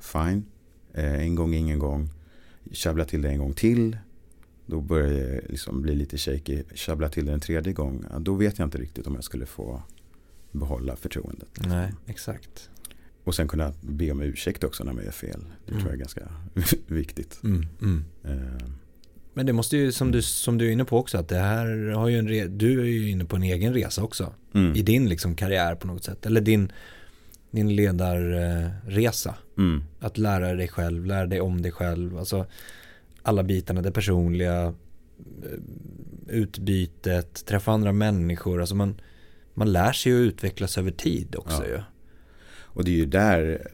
[SPEAKER 2] Fine. Eh, en gång, ingen gång. Tjabbla till det en gång till. Då börjar det liksom bli lite shaky. Tjabbla till en tredje gång. Då vet jag inte riktigt om jag skulle få behålla förtroendet. Liksom.
[SPEAKER 1] Nej, exakt.
[SPEAKER 2] Och sen kunna be om ursäkt också när man gör fel. Det
[SPEAKER 1] Mm.
[SPEAKER 2] tror jag är ganska *laughs* viktigt.
[SPEAKER 1] Mm. Mm.
[SPEAKER 2] Eh,
[SPEAKER 1] Men det måste ju, som du, som du är inne på också, att det här har ju en re, du är ju inne på en egen resa också.
[SPEAKER 2] mm,
[SPEAKER 1] I din liksom karriär på något sätt. Eller din, din ledarresa.
[SPEAKER 2] mm,
[SPEAKER 1] Att lära dig själv, lära dig om dig själv. Alltså alla bitarna, det personliga, eh, utbytet, träffa andra människor. Alltså man, man lär sig att utvecklas över tid också
[SPEAKER 2] Ja.
[SPEAKER 1] ju.
[SPEAKER 2] Och det är ju där,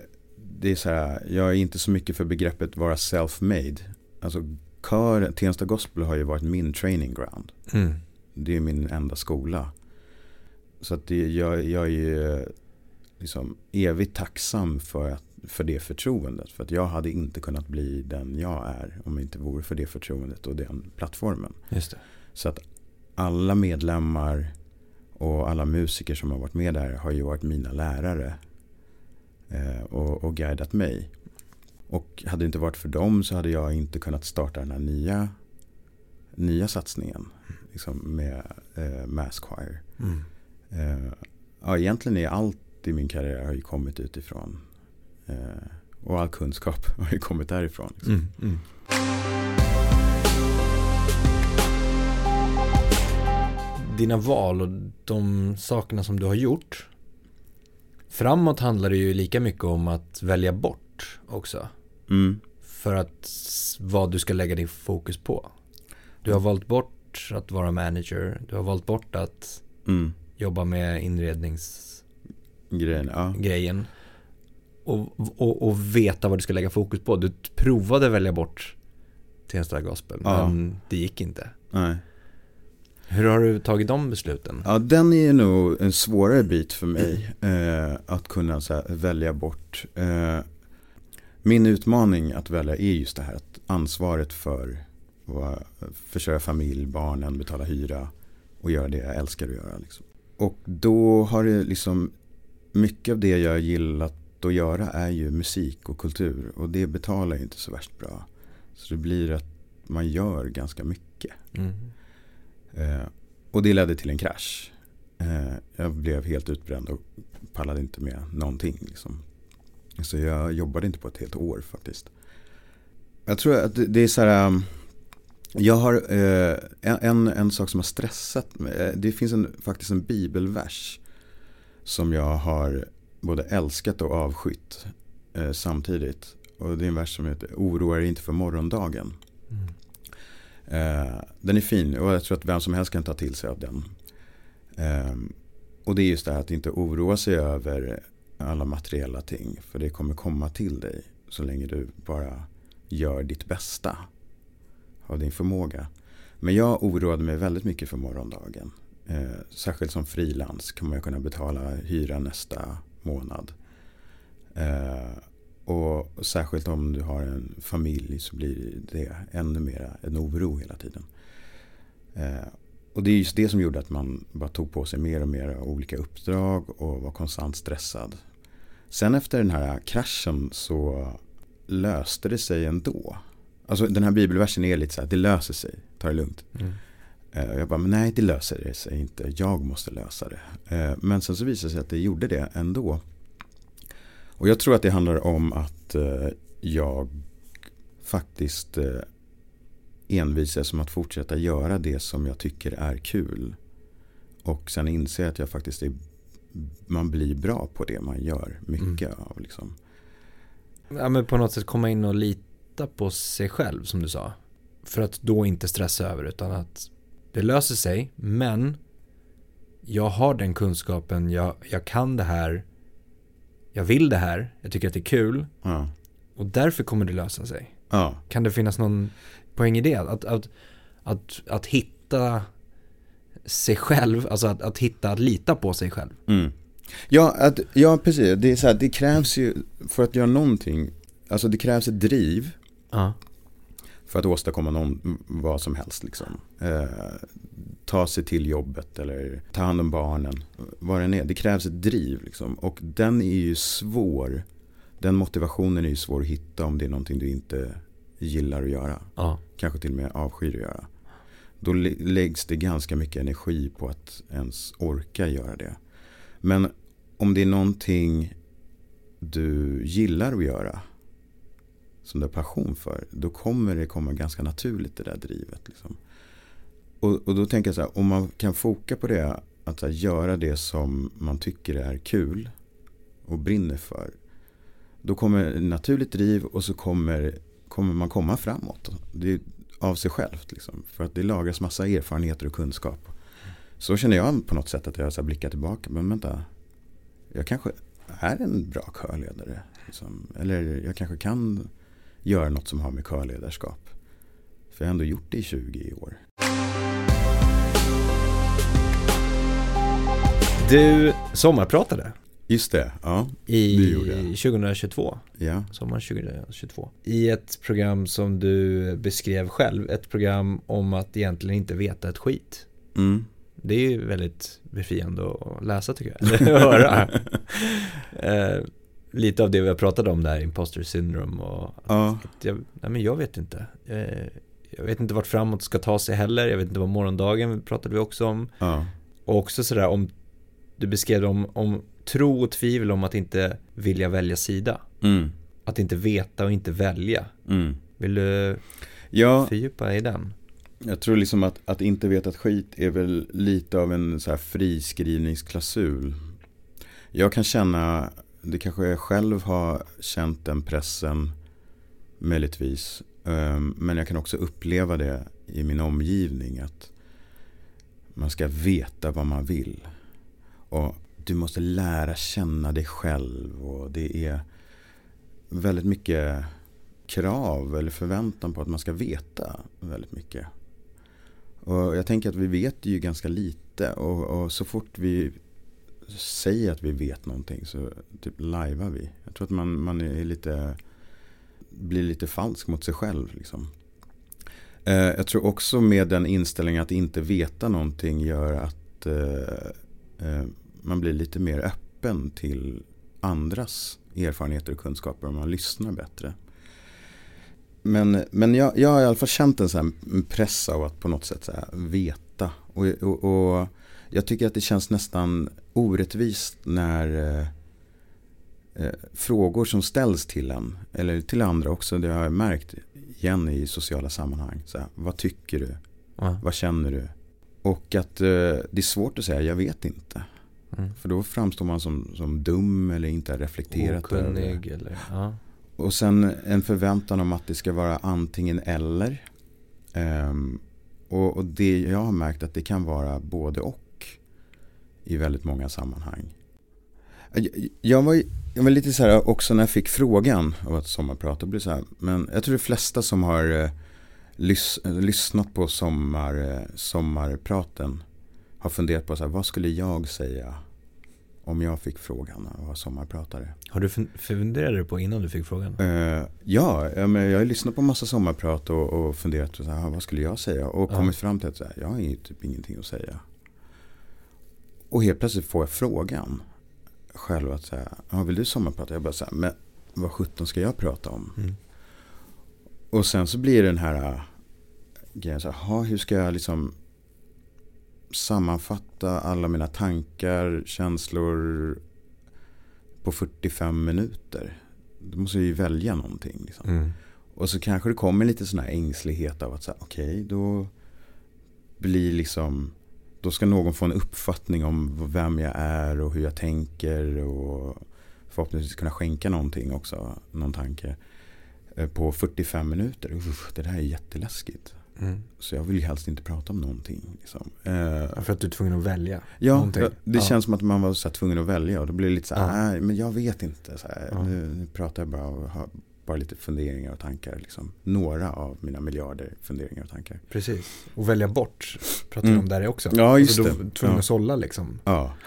[SPEAKER 2] det är så här, jag är inte så mycket för begreppet vara self-made. Alltså kör, Tensta Gospel har ju varit min training ground.
[SPEAKER 1] Mm.
[SPEAKER 2] Det är min enda skola. Så att det, jag, jag är ju liksom evigt tacksam för, att, för det förtroendet. För att jag hade inte kunnat bli den jag är om det inte vore för det förtroendet och den plattformen.
[SPEAKER 1] Just det.
[SPEAKER 2] Så att alla medlemmar och alla musiker som har varit med där har ju varit mina lärare. Eh, och, och guidat mig. Och hade det inte varit för dem så hade jag inte kunnat starta den här nya, nya satsningen. Liksom med eh, Mass Choir.
[SPEAKER 1] Mm.
[SPEAKER 2] Eh, ja, egentligen är allt i min karriär har ju kommit utifrån. Eh, och all kunskap *laughs* har ju kommit därifrån. Liksom.
[SPEAKER 1] Mm. Mm. Dina val och de sakerna som du har gjort. Framåt handlar det ju lika mycket om att välja bort också.
[SPEAKER 2] Mm.
[SPEAKER 1] För att vad du ska lägga din fokus på. Du har valt bort att vara manager. Du har valt bort att
[SPEAKER 2] Mm.
[SPEAKER 1] jobba med inredningsgrejen.
[SPEAKER 2] Grejen, ja.
[SPEAKER 1] Och, och, och veta vad du ska lägga fokus på. Du provade välja bort Tensta Gospel.
[SPEAKER 2] Ja.
[SPEAKER 1] Men det gick inte.
[SPEAKER 2] Nej.
[SPEAKER 1] Hur har du tagit de besluten?
[SPEAKER 2] Ja, den är nog en svårare bit för mig. Eh, att kunna här, välja bort. Eh, min utmaning att välja är just det här att ansvaret för att försörja familj, barnen, betala hyra och göra det jag älskar att göra. Liksom. Och då har det liksom, mycket av det jag gillat att göra är ju musik och kultur. Och det betalar ju inte så värst bra. Så det blir att man gör ganska mycket.
[SPEAKER 1] Mm.
[SPEAKER 2] Eh, och det ledde till en krasch. Eh, jag blev helt utbränd och pallade inte med någonting. Liksom. Så jag jobbade inte på ett helt år faktiskt. Jag tror att det, är så här. um, Jag har eh, en, en sak som har stressat mig. Eh, Det finns en, faktiskt en bibelvers. Som jag har både älskat och avskytt eh, samtidigt. Och det är en vers som heter Oroa er inte för morgondagen.
[SPEAKER 1] Mm.
[SPEAKER 2] Eh, den är fin och jag tror att vem som helst kan ta till sig av den. Eh, och det är just det här att inte oroa sig över alla materiella ting. För det kommer komma till dig så länge du bara gör ditt bästa av din förmåga. Men jag oroade mig väldigt mycket för morgondagen. Eh, särskilt som frilans man ju kunna betala hyra nästa månad. Eh, och särskilt om du har en familj så blir det ännu mer en oro hela tiden. Eh, och det är just det som gjorde att man bara tog på sig mer och mer olika uppdrag och var konstant stressad. Sen efter den här kraschen så löste det sig ändå. Alltså den här bibelversen är lite så här, det löser sig, ta det lugnt.
[SPEAKER 1] Mm.
[SPEAKER 2] Eh, jag bara, men nej det löser det sig inte, jag måste lösa det. Eh, men sen så visade det sig att det gjorde det ändå. Och jag tror att det handlar om att eh, jag faktiskt envisas som att fortsätta göra det som jag tycker är kul. Och sen inser att jag faktiskt är, man blir bra på det man gör mycket av. Liksom.
[SPEAKER 1] Ja men på något sätt komma in och lita på sig själv som du sa. För att då inte stressa över utan att det löser sig men jag har den kunskapen, jag, jag kan det här jag vill det här, jag tycker att det är kul
[SPEAKER 2] Ja.
[SPEAKER 1] och därför kommer det lösa sig.
[SPEAKER 2] Ja.
[SPEAKER 1] Kan det finnas någon poäng i det? Att, att, att, att hitta sig själv, alltså att, att hitta, att lita på sig själv.
[SPEAKER 2] Mm. Ja, att, ja, precis. Det, är så här, det krävs ju, för att göra någonting, alltså det krävs ett driv
[SPEAKER 1] Ja.
[SPEAKER 2] För att åstadkomma någon, vad som helst. Liksom. Eh, ta sig till jobbet eller ta hand om barnen. Vad den är. Det krävs ett driv. Liksom. Och den är ju svår. Den motivationen är ju svår att hitta om det är någonting du inte gillar att göra.
[SPEAKER 1] Ja.
[SPEAKER 2] Kanske till och med avskyr att göra. Då lä- läggs det ganska mycket energi på att ens orka göra det. Men om det är någonting du gillar att göra som du har passion för, då kommer det komma ganska naturligt det där drivet. Liksom. Och, och då tänker jag så här, om man kan foka på det, att här, göra det som man tycker är kul och brinner för. Då kommer naturligt driv och så kommer, kommer man komma framåt. Det är av sig självt. Liksom, för att det lagras massa erfarenheter och kunskap. Så känner jag på något sätt att jag så här blickar tillbaka. Men vänta, jag kanske är en bra körledare. Liksom. Eller jag kanske kan göra något som har med körledarskap. För jag har ändå gjort det i 20 år.
[SPEAKER 1] Du sommarpratade
[SPEAKER 2] Just det, ja.
[SPEAKER 1] i
[SPEAKER 2] Det gjorde jag.
[SPEAKER 1] 2022,
[SPEAKER 2] ja.
[SPEAKER 1] sommaren 2022. I ett program som du beskrev själv, ett program om att egentligen inte veta ett skit.
[SPEAKER 2] Mm.
[SPEAKER 1] Det är ju väldigt befriande att läsa tycker jag, *laughs* eller höra. *laughs* lite av det vi har pratat om där, imposter syndrome och
[SPEAKER 2] ja.
[SPEAKER 1] jag, nej men jag vet inte. Eh, jag vet inte vart framåt ska ta sig heller, jag vet inte vad morgondagen pratade vi också om.
[SPEAKER 2] ja.
[SPEAKER 1] Och också sådär om, du beskrev om, om tro och tvivel om att inte vilja välja sida.
[SPEAKER 2] Mm.
[SPEAKER 1] Att inte veta och inte välja.
[SPEAKER 2] Mm.
[SPEAKER 1] Vill du
[SPEAKER 2] Ja,
[SPEAKER 1] fördjupa i den?
[SPEAKER 2] jag tror liksom att, att inte veta ett skit är väl lite av en så här friskrivningsklausul. Jag kan känna, det kanske jag själv har känt den pressen möjligtvis. Ehm, men jag kan också uppleva det i min omgivning. Att man ska veta vad man vill. Och du måste lära känna dig själv. Och det är väldigt mycket krav eller förväntan på att man ska veta väldigt mycket. Och jag tänker att vi vet ju ganska lite. Och, och så fort vi säger att vi vet någonting så typ lajvar vi. Jag tror att man, man är lite, blir lite falsk mot sig själv. Liksom. Eh, jag tror också med den inställningen att inte veta någonting gör att eh, eh, man blir lite mer öppen till andras erfarenheter och kunskaper om man lyssnar bättre. Men, men jag, jag har i alla fall känt en sån här press av att på något sätt så här veta. Och, och, och jag tycker att det känns nästan orättvist när eh, eh, frågor som ställs till en, eller till andra också, det har jag märkt igen i sociala sammanhang. Så här, vad tycker du?
[SPEAKER 1] Ja.
[SPEAKER 2] Vad känner du? Och att eh, det är svårt att säga, jag vet inte.
[SPEAKER 1] Mm.
[SPEAKER 2] För då framstår man som, som dum eller inte har reflekterat över.
[SPEAKER 1] Okunnig eller, ja.
[SPEAKER 2] Och sen en förväntan om att det ska vara antingen eller. Ehm, och, och det jag har märkt att det kan vara både och. I väldigt många sammanhang. Jag, var, jag var lite så här också när jag fick frågan av att sommarprata. Blev så här, men jag tror de flesta som har eh, lys, eh, lyssnat på sommar, eh, sommarpraten har funderat på så här, vad skulle jag säga om jag fick frågan och var sommarpratare.
[SPEAKER 1] Har du fun- funderat på innan du fick frågan?
[SPEAKER 2] Eh, ja, men jag har lyssnat på massa sommarprat och, och funderat på så här, vad skulle jag säga? Och
[SPEAKER 1] Ja.
[SPEAKER 2] kommit fram till att så här, jag har typ ingenting att säga. Och helt plötsligt får jag frågan själv att säga, ja, vill du sommarprata? Jag bara så här, men vad sjutton ska jag prata om?
[SPEAKER 1] Mm.
[SPEAKER 2] Och sen så blir det den här äh, grejen, så här, "Ha, hur ska jag liksom sammanfatta alla mina tankar, känslor på 45 minuter? Då måste jag ju välja någonting. Liksom.
[SPEAKER 1] Mm.
[SPEAKER 2] Och så kanske det kommer lite sån här ängslighet av att säga, okej, då blir liksom, då ska någon få en uppfattning om vem jag är och hur jag tänker och förhoppningsvis kunna skänka någonting också, någon tanke, eh, på 45 minuter. Uff, det där är jätteläskigt. Mm. Så jag vill ju helst inte prata om någonting. Liksom.
[SPEAKER 1] Uh, för att du är tvungen att välja?
[SPEAKER 2] Ja, någonting. det ja. känns som att man var så tvungen att välja. Och då blir det lite så här, ja. men jag vet inte. Så här, nu, nu, pratar jag bara och har bara lite funderingar och tankar. Liksom. Några av mina miljarder funderingar och tankar.
[SPEAKER 1] Precis, och välja bort pratar mm. om där också.
[SPEAKER 2] Ja, just alltså,
[SPEAKER 1] det. tvungen ja. att sålla liksom.
[SPEAKER 2] Ja. *gasps*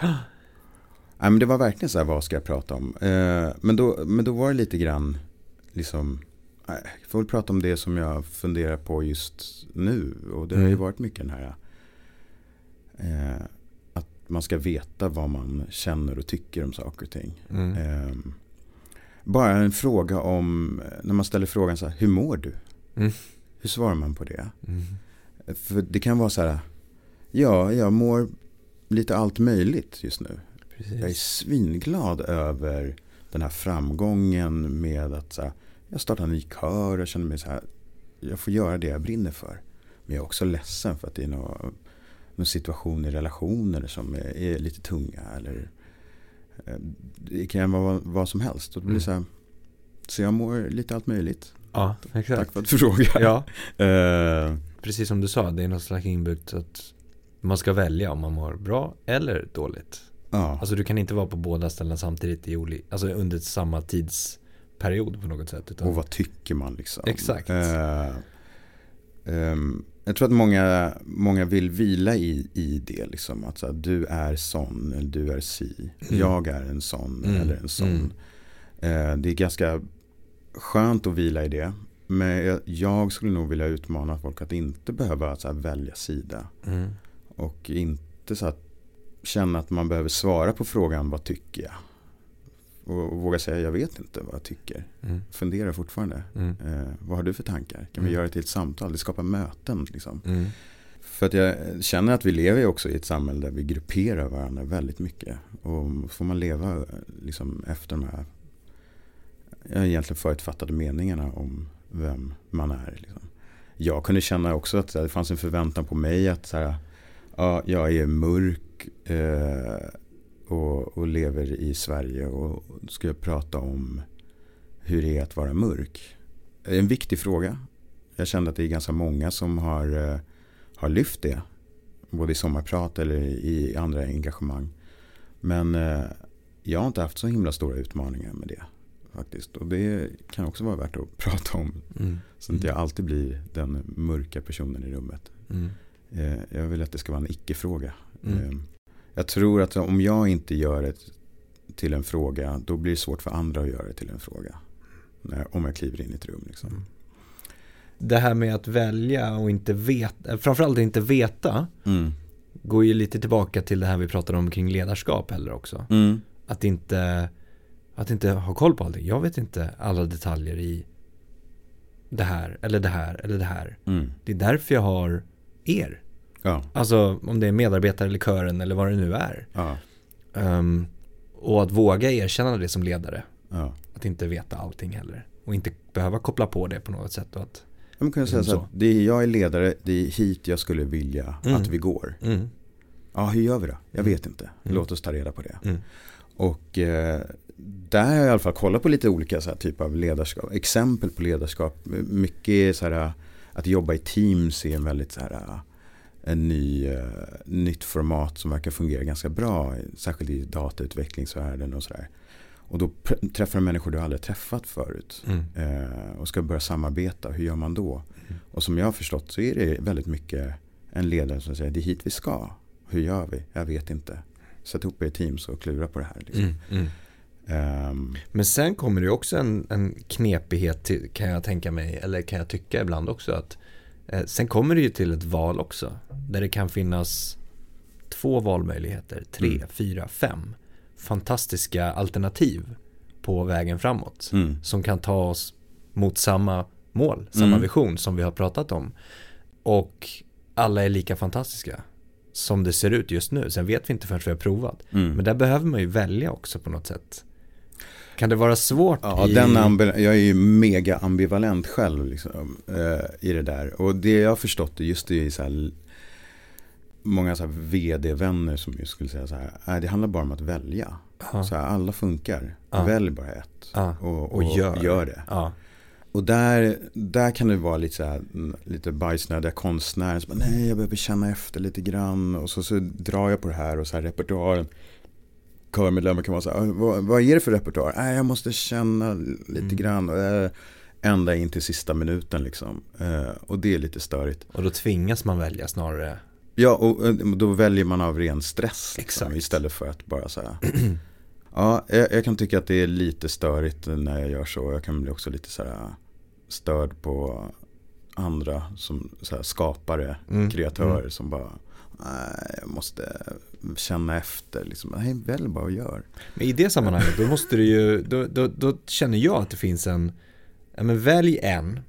[SPEAKER 2] Nej, men det var verkligen så här, vad ska jag prata om? Eh, men, då, men då var det lite grann, liksom, jag får väl prata om det som jag funderar på just nu. Och det har ju mm. varit mycket den här, eh, att man ska veta vad man känner och tycker om saker och ting. Mm. Eh, bara en fråga om, när man ställer frågan så här, hur mår du? Mm. Hur svarar man på det? Mm. För det kan vara så här, ja, jag mår lite allt möjligt just nu. Precis. Jag är svinglad över den här framgången med att så här, jag startar en ny kör och känner mig så här, jag får göra det jag brinner för. Men jag är också ledsen för att det är någon, någon situation i relationer som är, är lite tunga. Eller, det kan vara vad som helst. Och det blir mm. så, här, så jag mår lite allt möjligt.
[SPEAKER 1] Ja, exakt.
[SPEAKER 2] Tack för att du frågar.
[SPEAKER 1] Ja. uh, *laughs* Precis som du sa, det är något slags inbyggt att man ska välja om man mår bra eller dåligt. Ja. Alltså du kan inte vara på båda ställena samtidigt i oli, alltså under samma tidsperiod på något sätt.
[SPEAKER 2] Utan... Och vad tycker man liksom?
[SPEAKER 1] Exakt. Uh,
[SPEAKER 2] um, jag tror att många, många vill vila i, i det. Liksom. Att så du är sån eller du är si. Mm. Jag är en sån mm. eller en sån. Mm. Uh, det är ganska skönt att vila i det. Men jag, jag skulle nog vilja utmana folk att inte behöva så välja sida. Mm. Och inte så att känna att man behöver svara på frågan vad tycker jag? Och, och våga säga jag vet inte vad jag tycker. Mm. Fundera fortfarande. Mm. Eh, vad har du för tankar? Kan vi mm. göra det till ett samtal? Det skapar möten. Liksom. Mm. För att jag känner att vi lever också i ett samhälle där vi grupperar varandra väldigt mycket. Och får man leva liksom efter de här egentligen förutfattade meningarna om vem man är. Liksom. Jag kunde känna också att det fanns en förväntan på mig att så här, ja, jag är mörk eh, och, och, lever i Sverige och ska prata om hur det är att vara mörk. Det är en viktig fråga. Jag kände att det är ganska många som har, eh, har lyft det. Både i sommarprat eller i andra engagemang. Men eh, jag har inte haft så himla stora utmaningar med det. Faktiskt. Och det kan också vara värt att *laughs* prata om. Mm. Så att jag mm. alltid blir den mörka personen i rummet. Mm. Eh, jag vill att det ska vara en icke-fråga. Mm. Eh, jag tror att om jag inte gör det till en fråga, då blir det svårt för andra att göra det till en fråga. När, om jag kliver in i ett rum. Liksom. Mm.
[SPEAKER 1] Det här med att välja och inte veta, framförallt inte veta, mm. går ju lite tillbaka till det här vi pratade om kring ledarskap heller också. Mm. Att inte att inte ha koll på allting. Jag vet inte alla detaljer i det här, eller det här, eller det här. Mm. Det är därför jag har er. Ja. Alltså om det är medarbetare eller kören eller vad det nu är. Ja. Um, och att våga erkänna det som ledare. Ja. Att inte veta allting heller. Och inte behöva koppla på det på något sätt. Och att,
[SPEAKER 2] man kan säga så, så. att det är, jag är ledare, det är hit jag skulle vilja mm. att vi går. Mm. Ja, hur gör vi då? Jag mm. vet inte. Mm. Låt oss ta reda på det. Mm. Och eh, där har jag i alla fall kollat på lite olika så här, typer av ledarskap. Exempel på ledarskap. Mycket så här, att jobba i teams är en väldigt så här, en ny, uh, nytt format som verkar fungera ganska bra. Särskilt i datautvecklingsvärlden och sådär. Och då träffar du människor du aldrig träffat förut. Mm. Uh, och ska börja samarbeta. Hur gör man då? Mm. Och som jag har förstått så är det väldigt mycket en ledare som säger det är hit vi ska. Hur gör vi? Jag vet inte. Sätt ihop er teams och klura på det här. Liksom. Mm.
[SPEAKER 1] Um, Men sen kommer det också en, en knepighet till, kan jag tänka mig, eller kan jag tycka ibland också att sen kommer det ju till ett val också, där det kan finnas två valmöjligheter, tre, mm. fyra, fem fantastiska alternativ på vägen framåt mm. som kan ta oss mot samma mål, samma mm. vision som vi har pratat om. Och alla är lika fantastiska som det ser ut just nu. Sen vet vi inte förrän vi har provat. Mm. Men där behöver man ju välja också på något sätt. Kan det vara svårt?
[SPEAKER 2] Ja, i... den jag är ju mega ambivalent själv liksom, äh, i det där. Och det jag har förstått är just det är så här, många så här vd-vänner som just skulle säga så här, det handlar bara om att välja. Så här, alla funkar, välj bara ett och, och, och gör. gör. det. och där, där kan det vara lite, så här, lite bajsnödiga konstnärer som bara, nej jag behöver känna efter lite grann och så, så drar jag på det här och så här repertoaren körmedlemmar kan vara så här, "Ah, vad, vad är det för repertoar? Nej, jag måste känna lite
[SPEAKER 1] Mm.
[SPEAKER 2] grann. Eh, ända in till sista minuten liksom. Eh, och det är lite störigt.
[SPEAKER 1] Och då tvingas man välja snarare.
[SPEAKER 2] Ja, och eh, då väljer man av ren stress. Liksom, istället för att bara säga. *clears throat* ja, jag, jag kan tycka att det är lite störigt när jag gör så. Jag kan bli också lite så här störd på andra som så här, skapare,
[SPEAKER 1] Mm,
[SPEAKER 2] kreatörer som bara Nej, jag måste känna efter. Liksom. Nej, välj bara och gör.
[SPEAKER 1] Men i det sammanhanget, då måste du ju, då, då, då känner jag att det finns en, ja men välj en,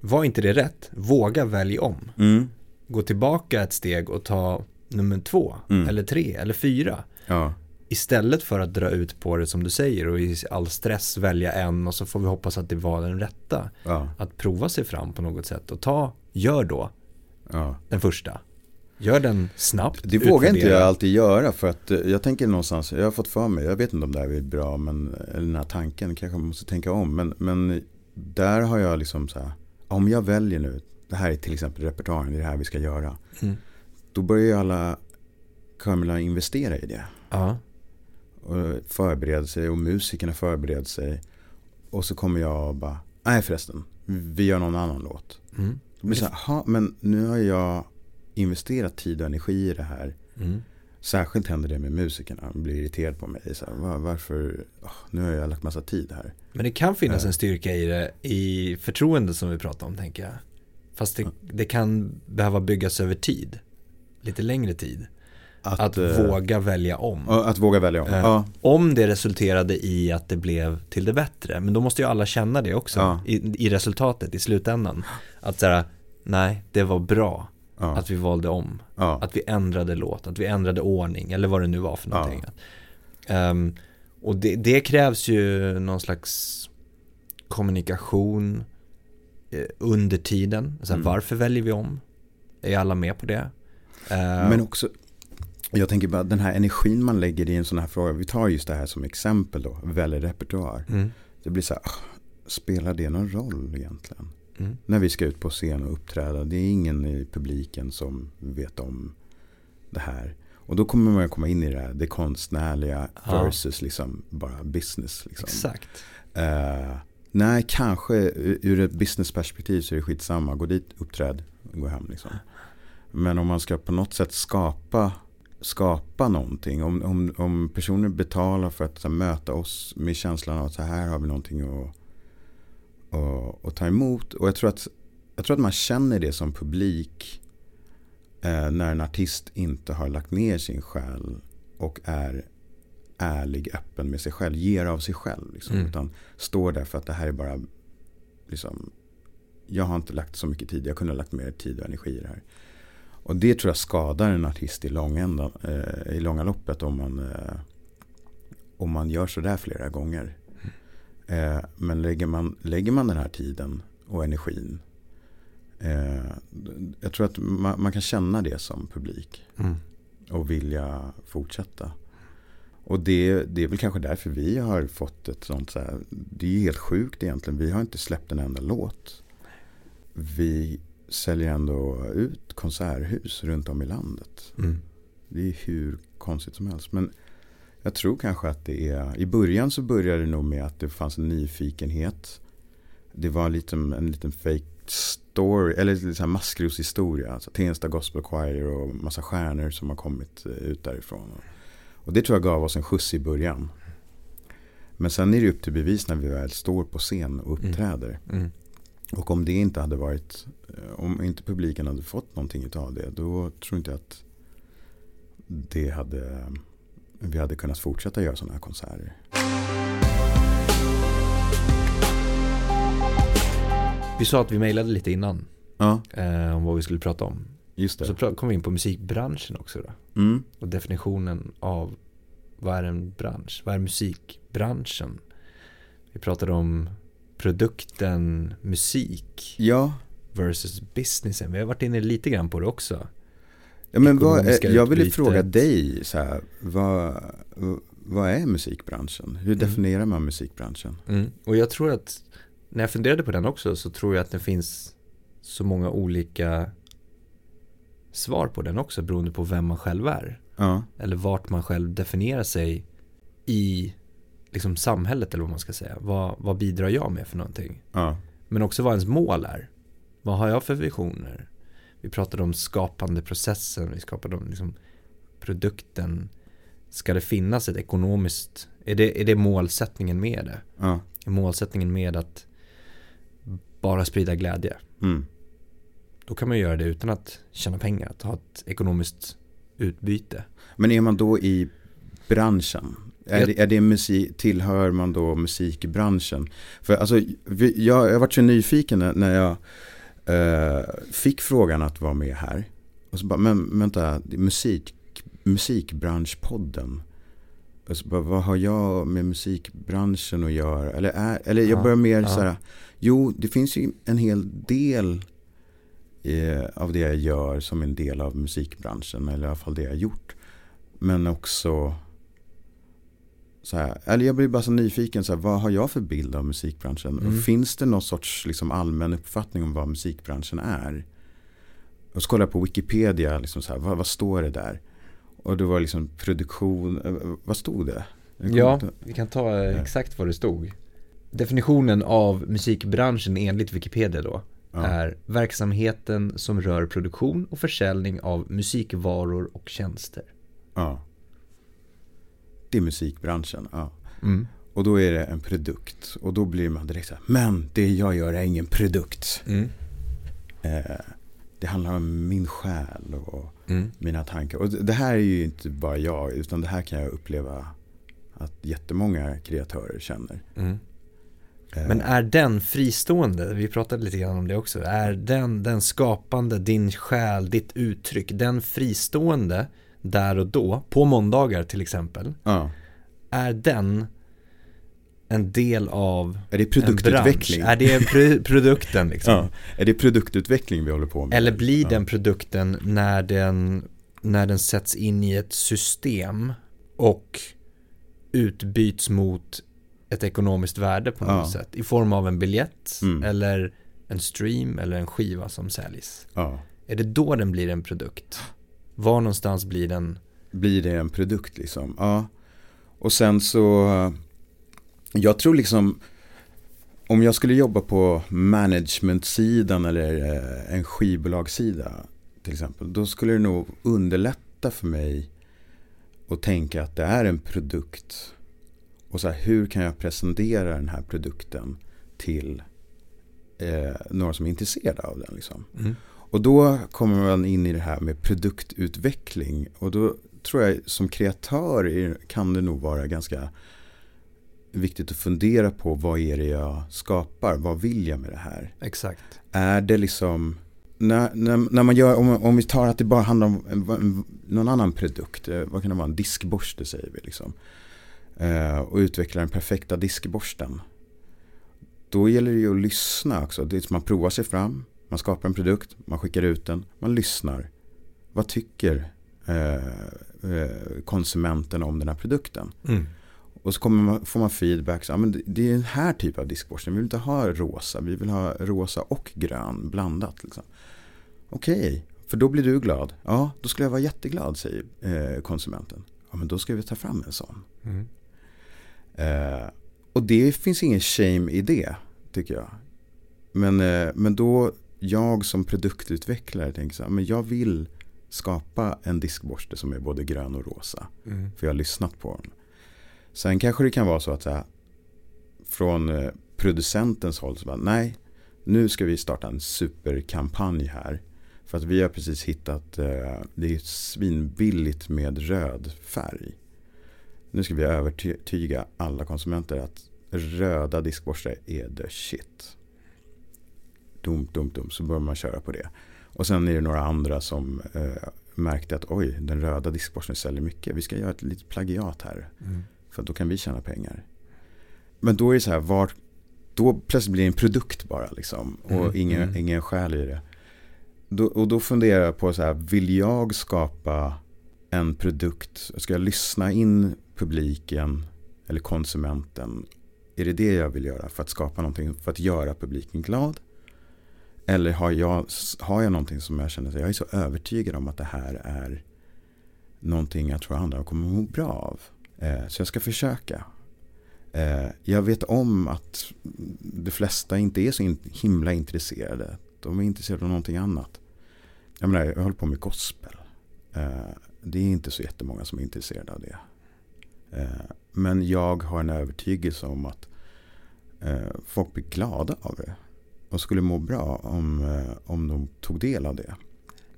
[SPEAKER 1] var inte det rätt, våga välj om.
[SPEAKER 2] Mm.
[SPEAKER 1] Gå tillbaka ett steg och ta nummer två,
[SPEAKER 2] Mm.
[SPEAKER 1] eller tre, eller fyra.
[SPEAKER 2] Ja,
[SPEAKER 1] Istället för att dra ut på det som du säger och i all stress välja en och så får vi hoppas att det var den rätta.
[SPEAKER 2] ja,
[SPEAKER 1] Att prova sig fram på något sätt och ta, gör då
[SPEAKER 2] ja.
[SPEAKER 1] den första. Gör den snabbt.
[SPEAKER 2] Det vågar inte
[SPEAKER 1] utvärdera.
[SPEAKER 2] jag alltid göra för att eh, jag tänker någonstans, jag har fått för mig, jag vet inte om det här är bra, men den här tanken kanske man måste tänka om. Men, men där har jag liksom så här, om jag väljer nu, det här är till exempel repertoaren, det är det här vi ska göra.
[SPEAKER 1] Mm.
[SPEAKER 2] Då börjar ju alla körmedlemmar investera i det.
[SPEAKER 1] Ja,
[SPEAKER 2] Och förbereda sig och musikerna förbereder sig. Och så kommer jag och bara, nej förresten, vi gör någon annan låt.
[SPEAKER 1] mm.
[SPEAKER 2] Blir det så här, "Ha, men nu har jag investerat tid och energi i det här.
[SPEAKER 1] Mm.
[SPEAKER 2] Särskilt händer det med musikerna. De blir irriterade på mig. Så här, "Va- varför? åh, nu har jag lagt massa tid här.
[SPEAKER 1] Men det kan finnas en styrka i det, i förtroende som vi pratar om tänker jag. Fast det, det kan behöva byggas över tid. Lite längre tid. Att,
[SPEAKER 2] eh,
[SPEAKER 1] våga välja om.
[SPEAKER 2] att våga välja om.
[SPEAKER 1] Eh,
[SPEAKER 2] Ja,
[SPEAKER 1] Om det resulterade i att det blev till det bättre. Men då måste ju alla känna det också.
[SPEAKER 2] Ja.
[SPEAKER 1] I, I resultatet, i slutändan. Att säga, nej, det var bra.
[SPEAKER 2] Ja,
[SPEAKER 1] Att vi valde om.
[SPEAKER 2] ja,
[SPEAKER 1] Att vi ändrade låt, att vi ändrade ordning. Eller vad det nu var för
[SPEAKER 2] Ja.
[SPEAKER 1] någonting. Ehm, och det, det krävs ju någon slags kommunikation eh, under tiden. Så här,
[SPEAKER 2] Mm.
[SPEAKER 1] Varför väljer vi om? Är alla med på det? Eh,
[SPEAKER 2] Men också, jag tänker bara den här energin man lägger i en sån här fråga. Vi tar just det här som exempel då, väljer repertoar.
[SPEAKER 1] mm,
[SPEAKER 2] Det blir så här, spelar det någon roll egentligen?
[SPEAKER 1] Mm,
[SPEAKER 2] När vi ska ut på scen och uppträda. Det är ingen i publiken som vet om det här. Och då kommer man komma in i det här, det konstnärliga
[SPEAKER 1] Ja.
[SPEAKER 2] versus liksom bara business. Liksom.
[SPEAKER 1] exakt.
[SPEAKER 2] Eh, nej, kanske ur ett businessperspektiv så är det skitsamma. Gå dit, uppträd, gå hem liksom. Men om man ska på något sätt skapa, skapa någonting. Om, om, om personer betalar för att här, möta oss med känslan av att så här har vi någonting att, att, att ta emot. Och jag tror, att, jag tror att man känner det som publik eh, när en artist inte har lagt ner sin själ och är ärlig, öppen med sig själv, ger av sig själv. Liksom,
[SPEAKER 1] Mm.
[SPEAKER 2] Utan står där för att det här är bara, liksom, jag har inte lagt så mycket tid, jag kunde ha lagt mer tid och energi i det här. Och det tror jag skadar en artist i, långändan, eh, i långa loppet om man, eh, om man gör sådär flera gånger. Eh, men lägger man, lägger man den här tiden och energin, eh, jag tror att man, man kan känna det som publik
[SPEAKER 1] Mm.
[SPEAKER 2] och vilja fortsätta. Och det, det är väl kanske därför vi har fått ett sånt så här, det är ju helt sjukt egentligen, vi har inte släppt en enda låt. Vi säljer ändå ut konserthus runt om i landet.
[SPEAKER 1] Mm.
[SPEAKER 2] Det är hur konstigt som helst. Men jag tror kanske att det är, i början så började det nog med att det fanns en nyfikenhet. Det var en liten, en liten fake story, eller lite maskroshistoria. Alltså Tensta Gospel Choir och massa stjärnor som har kommit eh, ut därifrån. Och det tror jag gav oss en skjuts i början. Men sen är det upp till bevis när vi väl står på scen och uppträder.
[SPEAKER 1] Mm.
[SPEAKER 2] Och om det inte hade varit, eh, om inte publiken hade fått någonting av det, då tror inte jag att det hade, vi hade kunnat fortsätta göra sådana här konserter.
[SPEAKER 1] Vi sa att vi mejlade lite innan
[SPEAKER 2] Ja,
[SPEAKER 1] eh, om vad vi skulle prata om.
[SPEAKER 2] just
[SPEAKER 1] Så
[SPEAKER 2] det.
[SPEAKER 1] pra- kom vi in på musikbranschen också då.
[SPEAKER 2] Mm.
[SPEAKER 1] Och definitionen av vad är en bransch? Vad är musikbranschen? Vi pratade om produkten musik
[SPEAKER 2] Ja,
[SPEAKER 1] versus businessen. Vi har varit inne lite grann på det också.
[SPEAKER 2] Ja men vad, är- jag ville fråga dig, så här, vad, vad är musikbranschen? Hur
[SPEAKER 1] Mm.
[SPEAKER 2] definierar man musikbranschen?
[SPEAKER 1] Mm. Och jag tror att när jag funderade på den också så tror jag att det finns så många olika svar på den också beroende på vem man själv är.
[SPEAKER 2] Ja.
[SPEAKER 1] Eller vart man själv definierar sig i liksom samhället eller vad man ska säga. Vad, vad bidrar jag med för någonting?
[SPEAKER 2] Ja.
[SPEAKER 1] Men också vad ens mål är. Vad har jag för visioner? Vi pratade om skapande processen, vi skapade om liksom produkten. Ska det finnas ett ekonomiskt, är det, är det målsättningen med det?
[SPEAKER 2] Ja.
[SPEAKER 1] Är målsättningen med att bara sprida glädje?
[SPEAKER 2] Mm.
[SPEAKER 1] Då kan man göra det utan att tjäna pengar, att ha ett ekonomiskt utbyte.
[SPEAKER 2] Men är man då i branschen? Är, det, är det musik, tillhör man då musikbranschen? För alltså, jag, jag varit så nyfiken när, jag fick frågan att vara med här. Och så bara, men vänta, musik, musikbranschpodden. Och så bara, vad har jag med musikbranschen att göra? Eller, är, eller jag
[SPEAKER 1] Ja,
[SPEAKER 2] börjar mer
[SPEAKER 1] ja.
[SPEAKER 2] så här, jo det finns ju en hel del eh, av det jag gör som en del av musikbranschen. Eller i alla fall det jag gjort. Men också så här, eller jag blir bara så nyfiken, så här, vad har jag för bild av musikbranschen?
[SPEAKER 1] Mm.
[SPEAKER 2] Och finns det någon sorts liksom, allmän uppfattning om vad musikbranschen är? Och så kollar jag på Wikipedia, liksom, så här, vad, vad står det där? Och det var liksom produktion, eh, vad stod det?
[SPEAKER 1] Ja,
[SPEAKER 2] inte-
[SPEAKER 1] vi kan ta eh, exakt vad det stod. Definitionen av musikbranschen enligt Wikipedia då
[SPEAKER 2] Ja.
[SPEAKER 1] är verksamheten som rör produktion och försäljning av musikvaror och tjänster.
[SPEAKER 2] ja. Är musikbranschen, ja.
[SPEAKER 1] Mm.
[SPEAKER 2] Och då är det en produkt. Och då blir man direkt så här, men det jag gör är ingen produkt.
[SPEAKER 1] Mm.
[SPEAKER 2] Eh, det handlar om min själ och
[SPEAKER 1] Mm.
[SPEAKER 2] mina tankar. Och det här är ju inte bara jag, utan det här kan jag uppleva att jättemånga kreatörer känner.
[SPEAKER 1] Mm.
[SPEAKER 2] Eh,
[SPEAKER 1] Men är den fristående, vi pratade lite grann om det också, är den, den skapande, din själ, ditt uttryck, den fristående där och då, på måndagar till exempel,
[SPEAKER 2] ja.
[SPEAKER 1] är den en del av
[SPEAKER 2] Är det produktutveckling?
[SPEAKER 1] Är det pr- produkten *laughs* liksom?
[SPEAKER 2] ja. Är det produktutveckling vi håller på med?
[SPEAKER 1] Eller blir
[SPEAKER 2] ja.
[SPEAKER 1] den produkten när den, när den sätts in i ett system och utbyts mot ett ekonomiskt värde på något sätt i form av en biljett
[SPEAKER 2] Mm.
[SPEAKER 1] eller en stream eller en skiva som säljs. Är det då den blir en produkt? Var någonstans blir den?
[SPEAKER 2] Blir det en produkt liksom? Ja. Och sen så, jag tror liksom, om jag skulle jobba på managementsidan eller eh, en skivbolagssida till exempel, då skulle det nog underlätta för mig att tänka att det är en produkt. Och så här, hur kan jag presentera den här produkten till eh, några som är intresserade av den liksom.
[SPEAKER 1] Mm.
[SPEAKER 2] Och då kommer man in i det här med produktutveckling. Och då tror jag som kreatör kan det nog vara ganska viktigt att fundera på vad är det jag skapar? Vad vill jag med det här?
[SPEAKER 1] Exakt.
[SPEAKER 2] Är det liksom när, när, när man gör, om, om vi tar att det bara handlar om en, en, någon annan produkt, eh, vad kan det vara, en diskborste säger vi liksom. Eh, och utveckla den perfekta diskborsten. Då gäller det ju att lyssna också. Det man provar sig fram, man skapar en produkt, man skickar ut den, man lyssnar. Vad tycker eh, eh, konsumenten om den här produkten?
[SPEAKER 1] Mm.
[SPEAKER 2] Och så kommer man, får man feedback. Så, ja, men det, är den här typen av diskborsten. Vi vill inte ha rosa. Vi vill ha rosa och grön blandat. Liksom. Okej, för då blir du glad. Ja, då skulle jag vara jätteglad, säger eh, konsumenten. Ja, men då ska vi ta fram en sån.
[SPEAKER 1] Mm.
[SPEAKER 2] Eh, och det finns ingen shame i det, tycker jag. Men, eh, men då, jag som produktutvecklare tänker så här, men jag vill skapa en diskborste som är både grön och rosa.
[SPEAKER 1] Mm.
[SPEAKER 2] För jag har lyssnat på den. Sen kanske det kan vara så att så här, från eh, producentens håll så bara, nej, nu ska vi starta en superkampanj här. För att vi har precis hittat, eh, det är svinbilligt med röd färg. Nu ska vi övertyga alla konsumenter att röda diskborstar är the shit. Dum, dum, dum, så börjar man köra på det. Och sen är det några andra som eh, märkte att oj, den röda diskborsten säljer mycket. Vi ska göra ett litet plagiat här.
[SPEAKER 1] Mm.
[SPEAKER 2] För då kan vi tjäna pengar. Men då är det så här, var, då plötsligt blir det en produkt bara liksom. Och
[SPEAKER 1] Mm,
[SPEAKER 2] ingen,
[SPEAKER 1] mm.
[SPEAKER 2] ingen själ i det. Då, och då funderar jag på så här, vill jag skapa en produkt? Ska jag lyssna in publiken eller konsumenten? Är det det jag vill göra för att skapa någonting, för att göra publiken glad? Eller har jag, har jag någonting som jag känner, jag är så övertygad om att det här är någonting jag tror andra kommer må bra av. Eh, så jag ska försöka. Eh, jag vet om att de flesta inte är så in, himla intresserade. De är intresserade av någonting annat. Jag menar, jag håller på med gospel. Eh, det är inte så jättemånga som är intresserade av det. Eh, men jag har en övertygelse om att eh, folk blir glada av det. Och skulle må bra om, eh, om de tog del av det.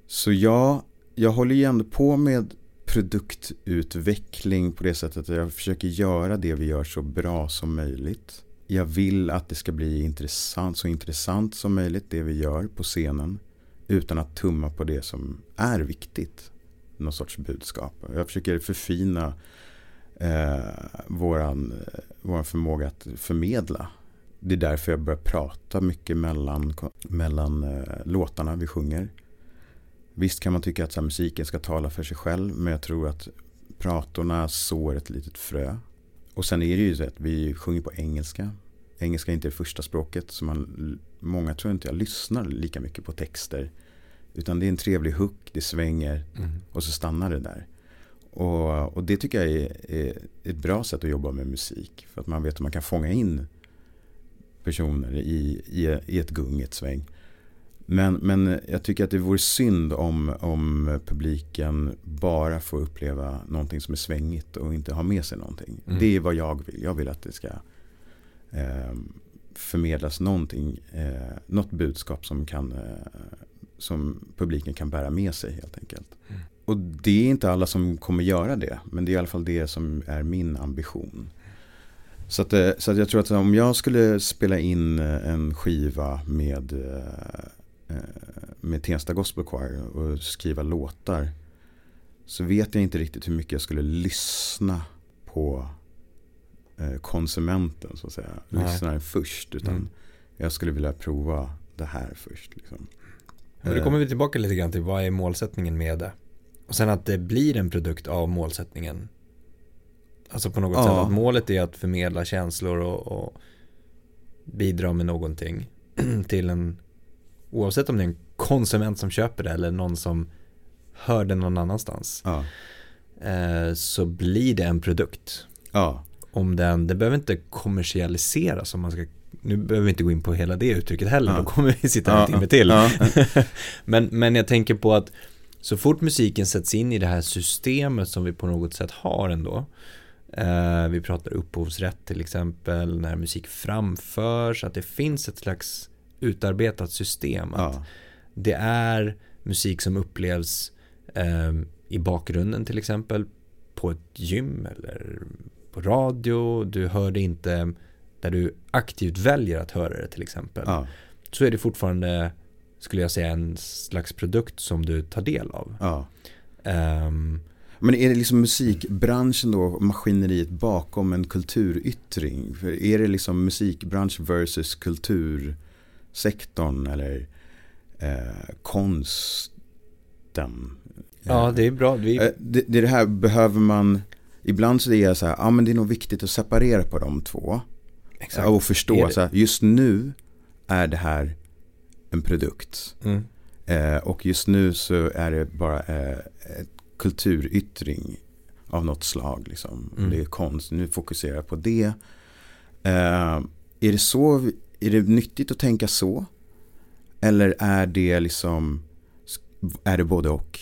[SPEAKER 2] Så ja, jag håller ju ändå på med produktutveckling på det sättet att jag försöker göra det vi gör så bra som möjligt. Jag vill att det ska bli intressant, så intressant som möjligt det vi gör på scenen. Utan att tumma på det som är viktigt. Någon sorts budskap. Jag försöker förfina eh, våran, eh, våran förmåga att förmedla. Det är därför jag börjar prata mycket mellan, mellan eh, låtarna vi sjunger. Visst kan man tycka att här, musiken ska tala för sig själv. Men jag tror att pratorna sår ett litet frö. Och sen är det ju så att vi sjunger på engelska. Engelska är inte det första språket. Så man, många tror inte jag lyssnar lika mycket på texter. Utan det är en trevlig hook, det svänger mm. och så stannar det där. Och, och det tycker jag är, är, ett bra sätt att jobba med musik. För att man vet att man kan fånga in personer i, i, i ett gung, ett sväng. Men, men jag tycker att det vore synd om, om publiken bara får uppleva någonting som är svängigt och inte har med sig någonting. Mm. Det är vad jag vill. Jag vill att det ska eh, förmedlas någonting, eh, något budskap som, kan, eh, som publiken kan bära med sig helt enkelt. Mm. Och det är inte alla som kommer göra det, men det är i alla fall det som är min ambition. Så, att, eh, så att jag tror att om jag skulle spela in eh, en skiva med eh, med Tensta Gospel Choir och skriva låtar. Så vet jag inte riktigt hur mycket jag skulle lyssna på konsumenten så att säga. Lyssnaren först. Utan mm. jag skulle vilja prova det här först. Liksom.
[SPEAKER 1] Men då kommer vi tillbaka lite grann till vad är målsättningen med det? Och sen att det blir en produkt av målsättningen. Alltså på något ja. sätt att målet är att förmedla känslor och, och bidra med någonting *clears throat* till en oavsett om det är en konsument som köper det eller någon som hör det någon annanstans. Ja. Eh, så blir det en produkt. Ja. Om den, det behöver inte kommersialiseras om man ska nu behöver vi inte gå in på hela det uttrycket heller, ja. då kommer vi sitta en timme till. *laughs* men, men jag tänker på att så fort musiken sätts in i det här systemet som vi på något sätt har ändå. Eh, vi pratar upphovsrätt till exempel, när musik framförs, att det finns ett slags utarbetat system. Att ja. Det är musik som upplevs eh, i bakgrunden till exempel på ett gym eller på radio. Du hör det inte där du aktivt väljer att höra det till exempel. Ja. Så är det fortfarande, skulle jag säga, en slags produkt som du tar del av. Ja. Um,
[SPEAKER 2] men är det liksom musikbranschen då, maskineriet bakom en kulturyttring? För är det liksom musikbransch versus kultur? sektorn eller eh, konsten.
[SPEAKER 1] Ja, det är bra. Vi...
[SPEAKER 2] Eh, det, det, här behöver man, ibland så är det så här, ja men det är nog viktigt att separera på de två. Exakt. Och förstå, så här, just nu är det här en produkt. Mm. Eh, och just nu så är det bara eh, ett kulturyttring av något slag. Liksom. Mm. Det är konst, nu fokuserar jag på det. Eh, är det så är det nyttigt att tänka så? Eller är det liksom, är det både och?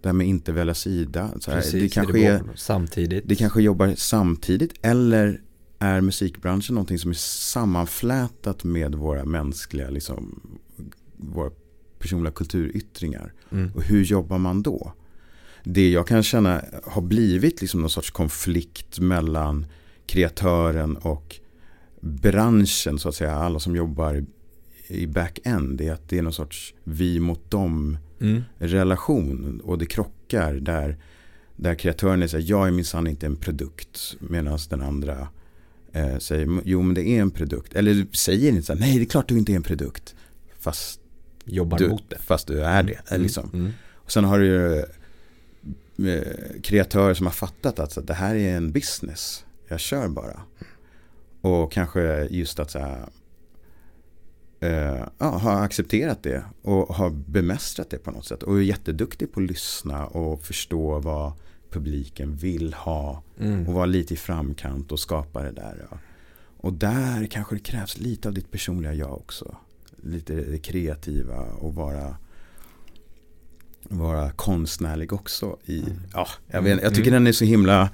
[SPEAKER 2] Det här med inte välja sida. Så här,
[SPEAKER 1] Precis, det kanske är, samtidigt.
[SPEAKER 2] Det kanske jobbar samtidigt. Eller är musikbranschen någonting som är sammanflätat med våra mänskliga, liksom, våra personliga kulturyttringar? Mm. Och hur jobbar man då? Det jag kan känna har blivit liksom någon sorts konflikt mellan kreatören och branschen så att säga, alla som jobbar i back-end är att det är någon sorts vi mot dem mm. relation och det krockar där, där kreatören säger jag är minsann inte en produkt medan den andra eh, säger jo men det är en produkt eller säger inte så här, nej det är klart du inte är en produkt fast
[SPEAKER 1] jobbar
[SPEAKER 2] du,
[SPEAKER 1] mot det
[SPEAKER 2] fast du är det mm. liksom. Mm. Och sen har du eh, kreatörer som har fattat att det här är en business jag kör bara Och kanske just att så här, eh, ja, ha accepterat det och ha bemästrat det på något sätt. Och är jätteduktig på att lyssna och förstå vad publiken vill ha.
[SPEAKER 1] Mm.
[SPEAKER 2] Och vara lite i framkant och skapa det där. Ja. Och där kanske det krävs lite av ditt personliga jag också. Lite det kreativa och vara vara konstnärlig också i,
[SPEAKER 1] Mm.
[SPEAKER 2] ja, jag, vet, jag tycker den är så himla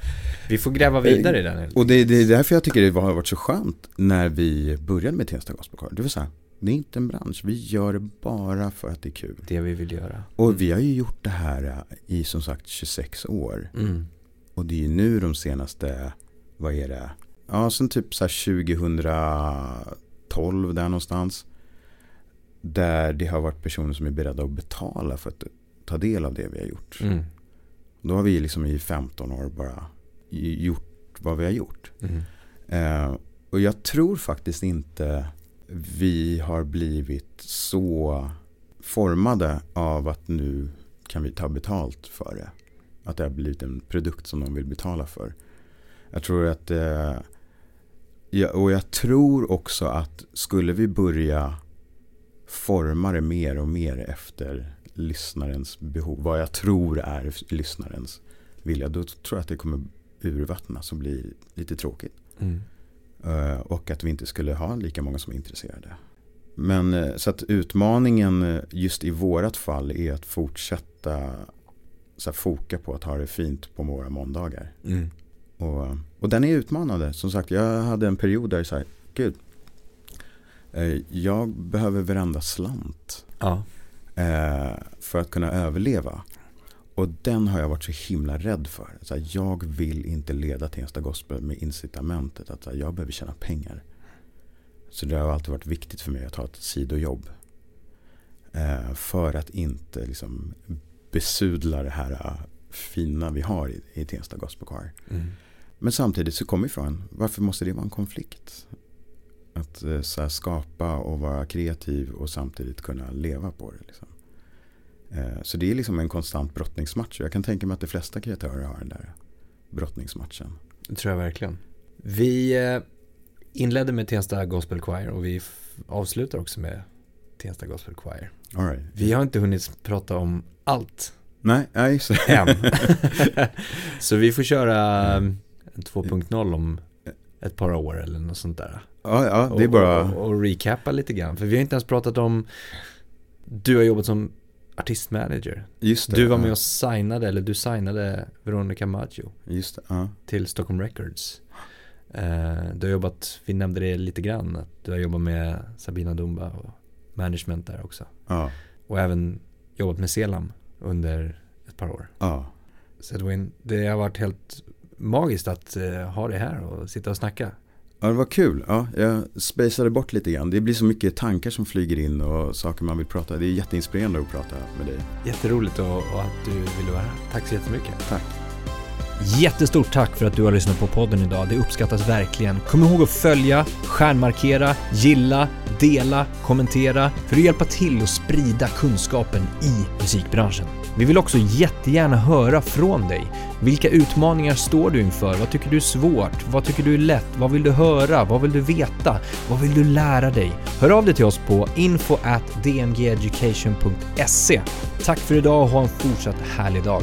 [SPEAKER 1] Vi får gräva vidare i den.
[SPEAKER 2] och det, det är därför jag tycker det har varit så skönt när vi började med Tensta Gospel Choir. Det vill säga, det är inte en bransch, vi gör det bara för att det är kul.
[SPEAKER 1] Det vi vill göra.
[SPEAKER 2] Och vi har ju gjort det här äh, i som sagt 26 år.
[SPEAKER 1] Mm.
[SPEAKER 2] Och det är ju nu de senaste, vad är det? Ja, sen typ så här 2012 där någonstans. Där det har varit personer som är beredda att betala för att ta del av det vi har gjort.
[SPEAKER 1] Mm.
[SPEAKER 2] Då har vi liksom i 15 år bara gjort vad vi har gjort.
[SPEAKER 1] Mm.
[SPEAKER 2] Eh, och jag tror faktiskt inte vi har blivit så formade av att nu kan vi ta betalt för det. Att det har blivit en produkt som de vill betala för. Jag tror att, eh, och jag tror också att skulle vi börja forma det mer och mer efter lyssnarens behov, vad jag tror är lyssnarens vilja, då tror jag att det kommer urvattnas och bli lite tråkigt.
[SPEAKER 1] Mm.
[SPEAKER 2] Eh, Och att vi inte skulle ha lika många som är intresserade. Men eh, så att utmaningen eh, just i vårat fall är att fortsätta så här, foka på att ha det fint på våra måndagar.
[SPEAKER 1] Mm.
[SPEAKER 2] Och, och den är utmanande. Som sagt, jag hade en period där så här, gud, jag behöver varenda slant
[SPEAKER 1] Ja.
[SPEAKER 2] Eh, för att kunna överleva. Och den har jag varit så himla rädd för. Så här, jag vill inte leda Tensta Gospel med incitamentet att här, jag behöver tjäna pengar. Så det har alltid varit viktigt för mig att ha ett sidojobb. Eh, för att inte liksom, besudla det här eh, fina vi har i, i Tensta Gospel Choir.
[SPEAKER 1] Mm.
[SPEAKER 2] Men samtidigt så kommer ifrån, varför måste det vara en konflikt? Att eh, så skapa och vara kreativ och samtidigt kunna leva på det. Liksom. Eh, Så det är liksom en konstant brottningsmatch. Jag kan tänka mig att de flesta kreatörer har den där brottningsmatchen.
[SPEAKER 1] Det tror jag verkligen. Vi eh, inledde med Tensta Gospel Choir och vi avslutar också med Tensta Gospel Choir.
[SPEAKER 2] All right.
[SPEAKER 1] Vi har inte hunnit prata om allt
[SPEAKER 2] Nej, nej så.
[SPEAKER 1] än. *laughs* Så vi får köra eh, en 2.0 om ett par år eller något sånt där.
[SPEAKER 2] Ja, ja, det är bara...
[SPEAKER 1] Och, och recappa lite grann. För vi har inte ens pratat om, du har jobbat som artistmanager.
[SPEAKER 2] Just det.
[SPEAKER 1] Du var med
[SPEAKER 2] ja,
[SPEAKER 1] och signade, eller du signade Veronica Maggio
[SPEAKER 2] Just det, ja.
[SPEAKER 1] till Stockholm Records. Eh, du har jobbat, vi nämnde det lite grann, att du har jobbat med Sabina Dumba och management där också.
[SPEAKER 2] Ja,
[SPEAKER 1] Och även jobbat med Selam under ett par år.
[SPEAKER 2] ja.
[SPEAKER 1] Så Edwin, det har varit helt magiskt att eh, ha dig här och sitta och snacka.
[SPEAKER 2] Ja, det var kul. Ja, jag spacade bort lite grann. Det blir så mycket tankar som flyger in och saker man vill prata. Det är jätteinspirerande att prata med dig.
[SPEAKER 1] Jätteroligt och, och att du ville vara här. Tack så jättemycket.
[SPEAKER 2] Tack.
[SPEAKER 1] Jättestort tack för att du har lyssnat på podden idag. Det uppskattas verkligen. Kom ihåg att följa, stjärnmarkera, gilla, dela, kommentera för att hjälpa till att sprida kunskapen i musikbranschen. Vi vill också jättegärna höra från dig. Vilka utmaningar står du inför? Vad tycker du är svårt? Vad tycker du är lätt? Vad vill du höra? Vad vill du veta? Vad vill du lära dig? Hör av dig till oss på info at dmgeducation.se. Tack för idag och ha en fortsatt härlig dag.